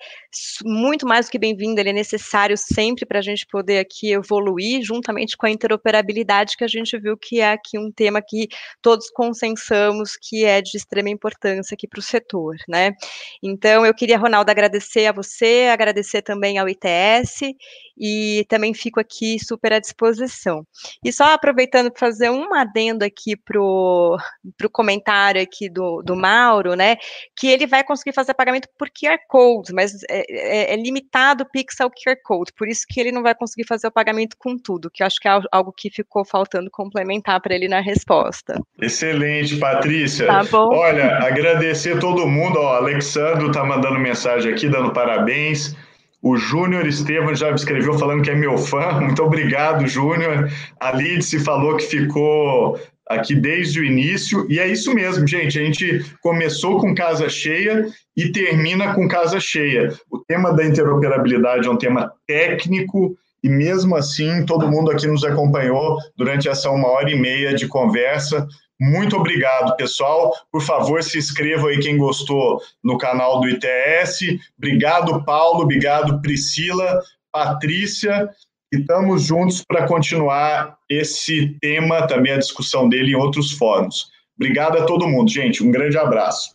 muito mais do que bem-vindo, ele é necessário sempre para a gente poder aqui evoluir, juntamente com a interoperabilidade, que a gente viu que é aqui um tema que todos consensamos que é de extrema importância aqui para o setor, né? Então, eu queria, Ronaldo, agradecer a você agradecer também ao ITS e também fico aqui super à disposição. E só aproveitando para fazer um adendo aqui para o comentário aqui do, do Mauro, né, que ele vai conseguir fazer pagamento por QR Code, mas é, é, é limitado o Pixel QR Code, por isso que ele não vai conseguir fazer o pagamento com tudo, que eu acho que é algo que ficou faltando complementar para ele na resposta. Excelente, Patrícia. Tá bom. Olha, agradecer todo mundo, ó, Alexandro está mandando mensagem aqui, dando parabéns. O Júnior Estevam já me escreveu falando que é meu fã. Muito obrigado, Júnior. A Lidice falou que ficou aqui desde o início. E é isso mesmo, gente. A gente começou com casa cheia e termina com casa cheia. O tema da interoperabilidade é um tema técnico. E mesmo assim, todo mundo aqui nos acompanhou durante essa uma hora e meia de conversa. Muito obrigado, pessoal. Por favor, se inscreva aí quem gostou no canal do ITS. Obrigado, Paulo. Obrigado, Priscila, Patrícia. E estamos juntos para continuar esse tema, também a discussão dele em outros fóruns. Obrigado a todo mundo, gente. Um grande abraço.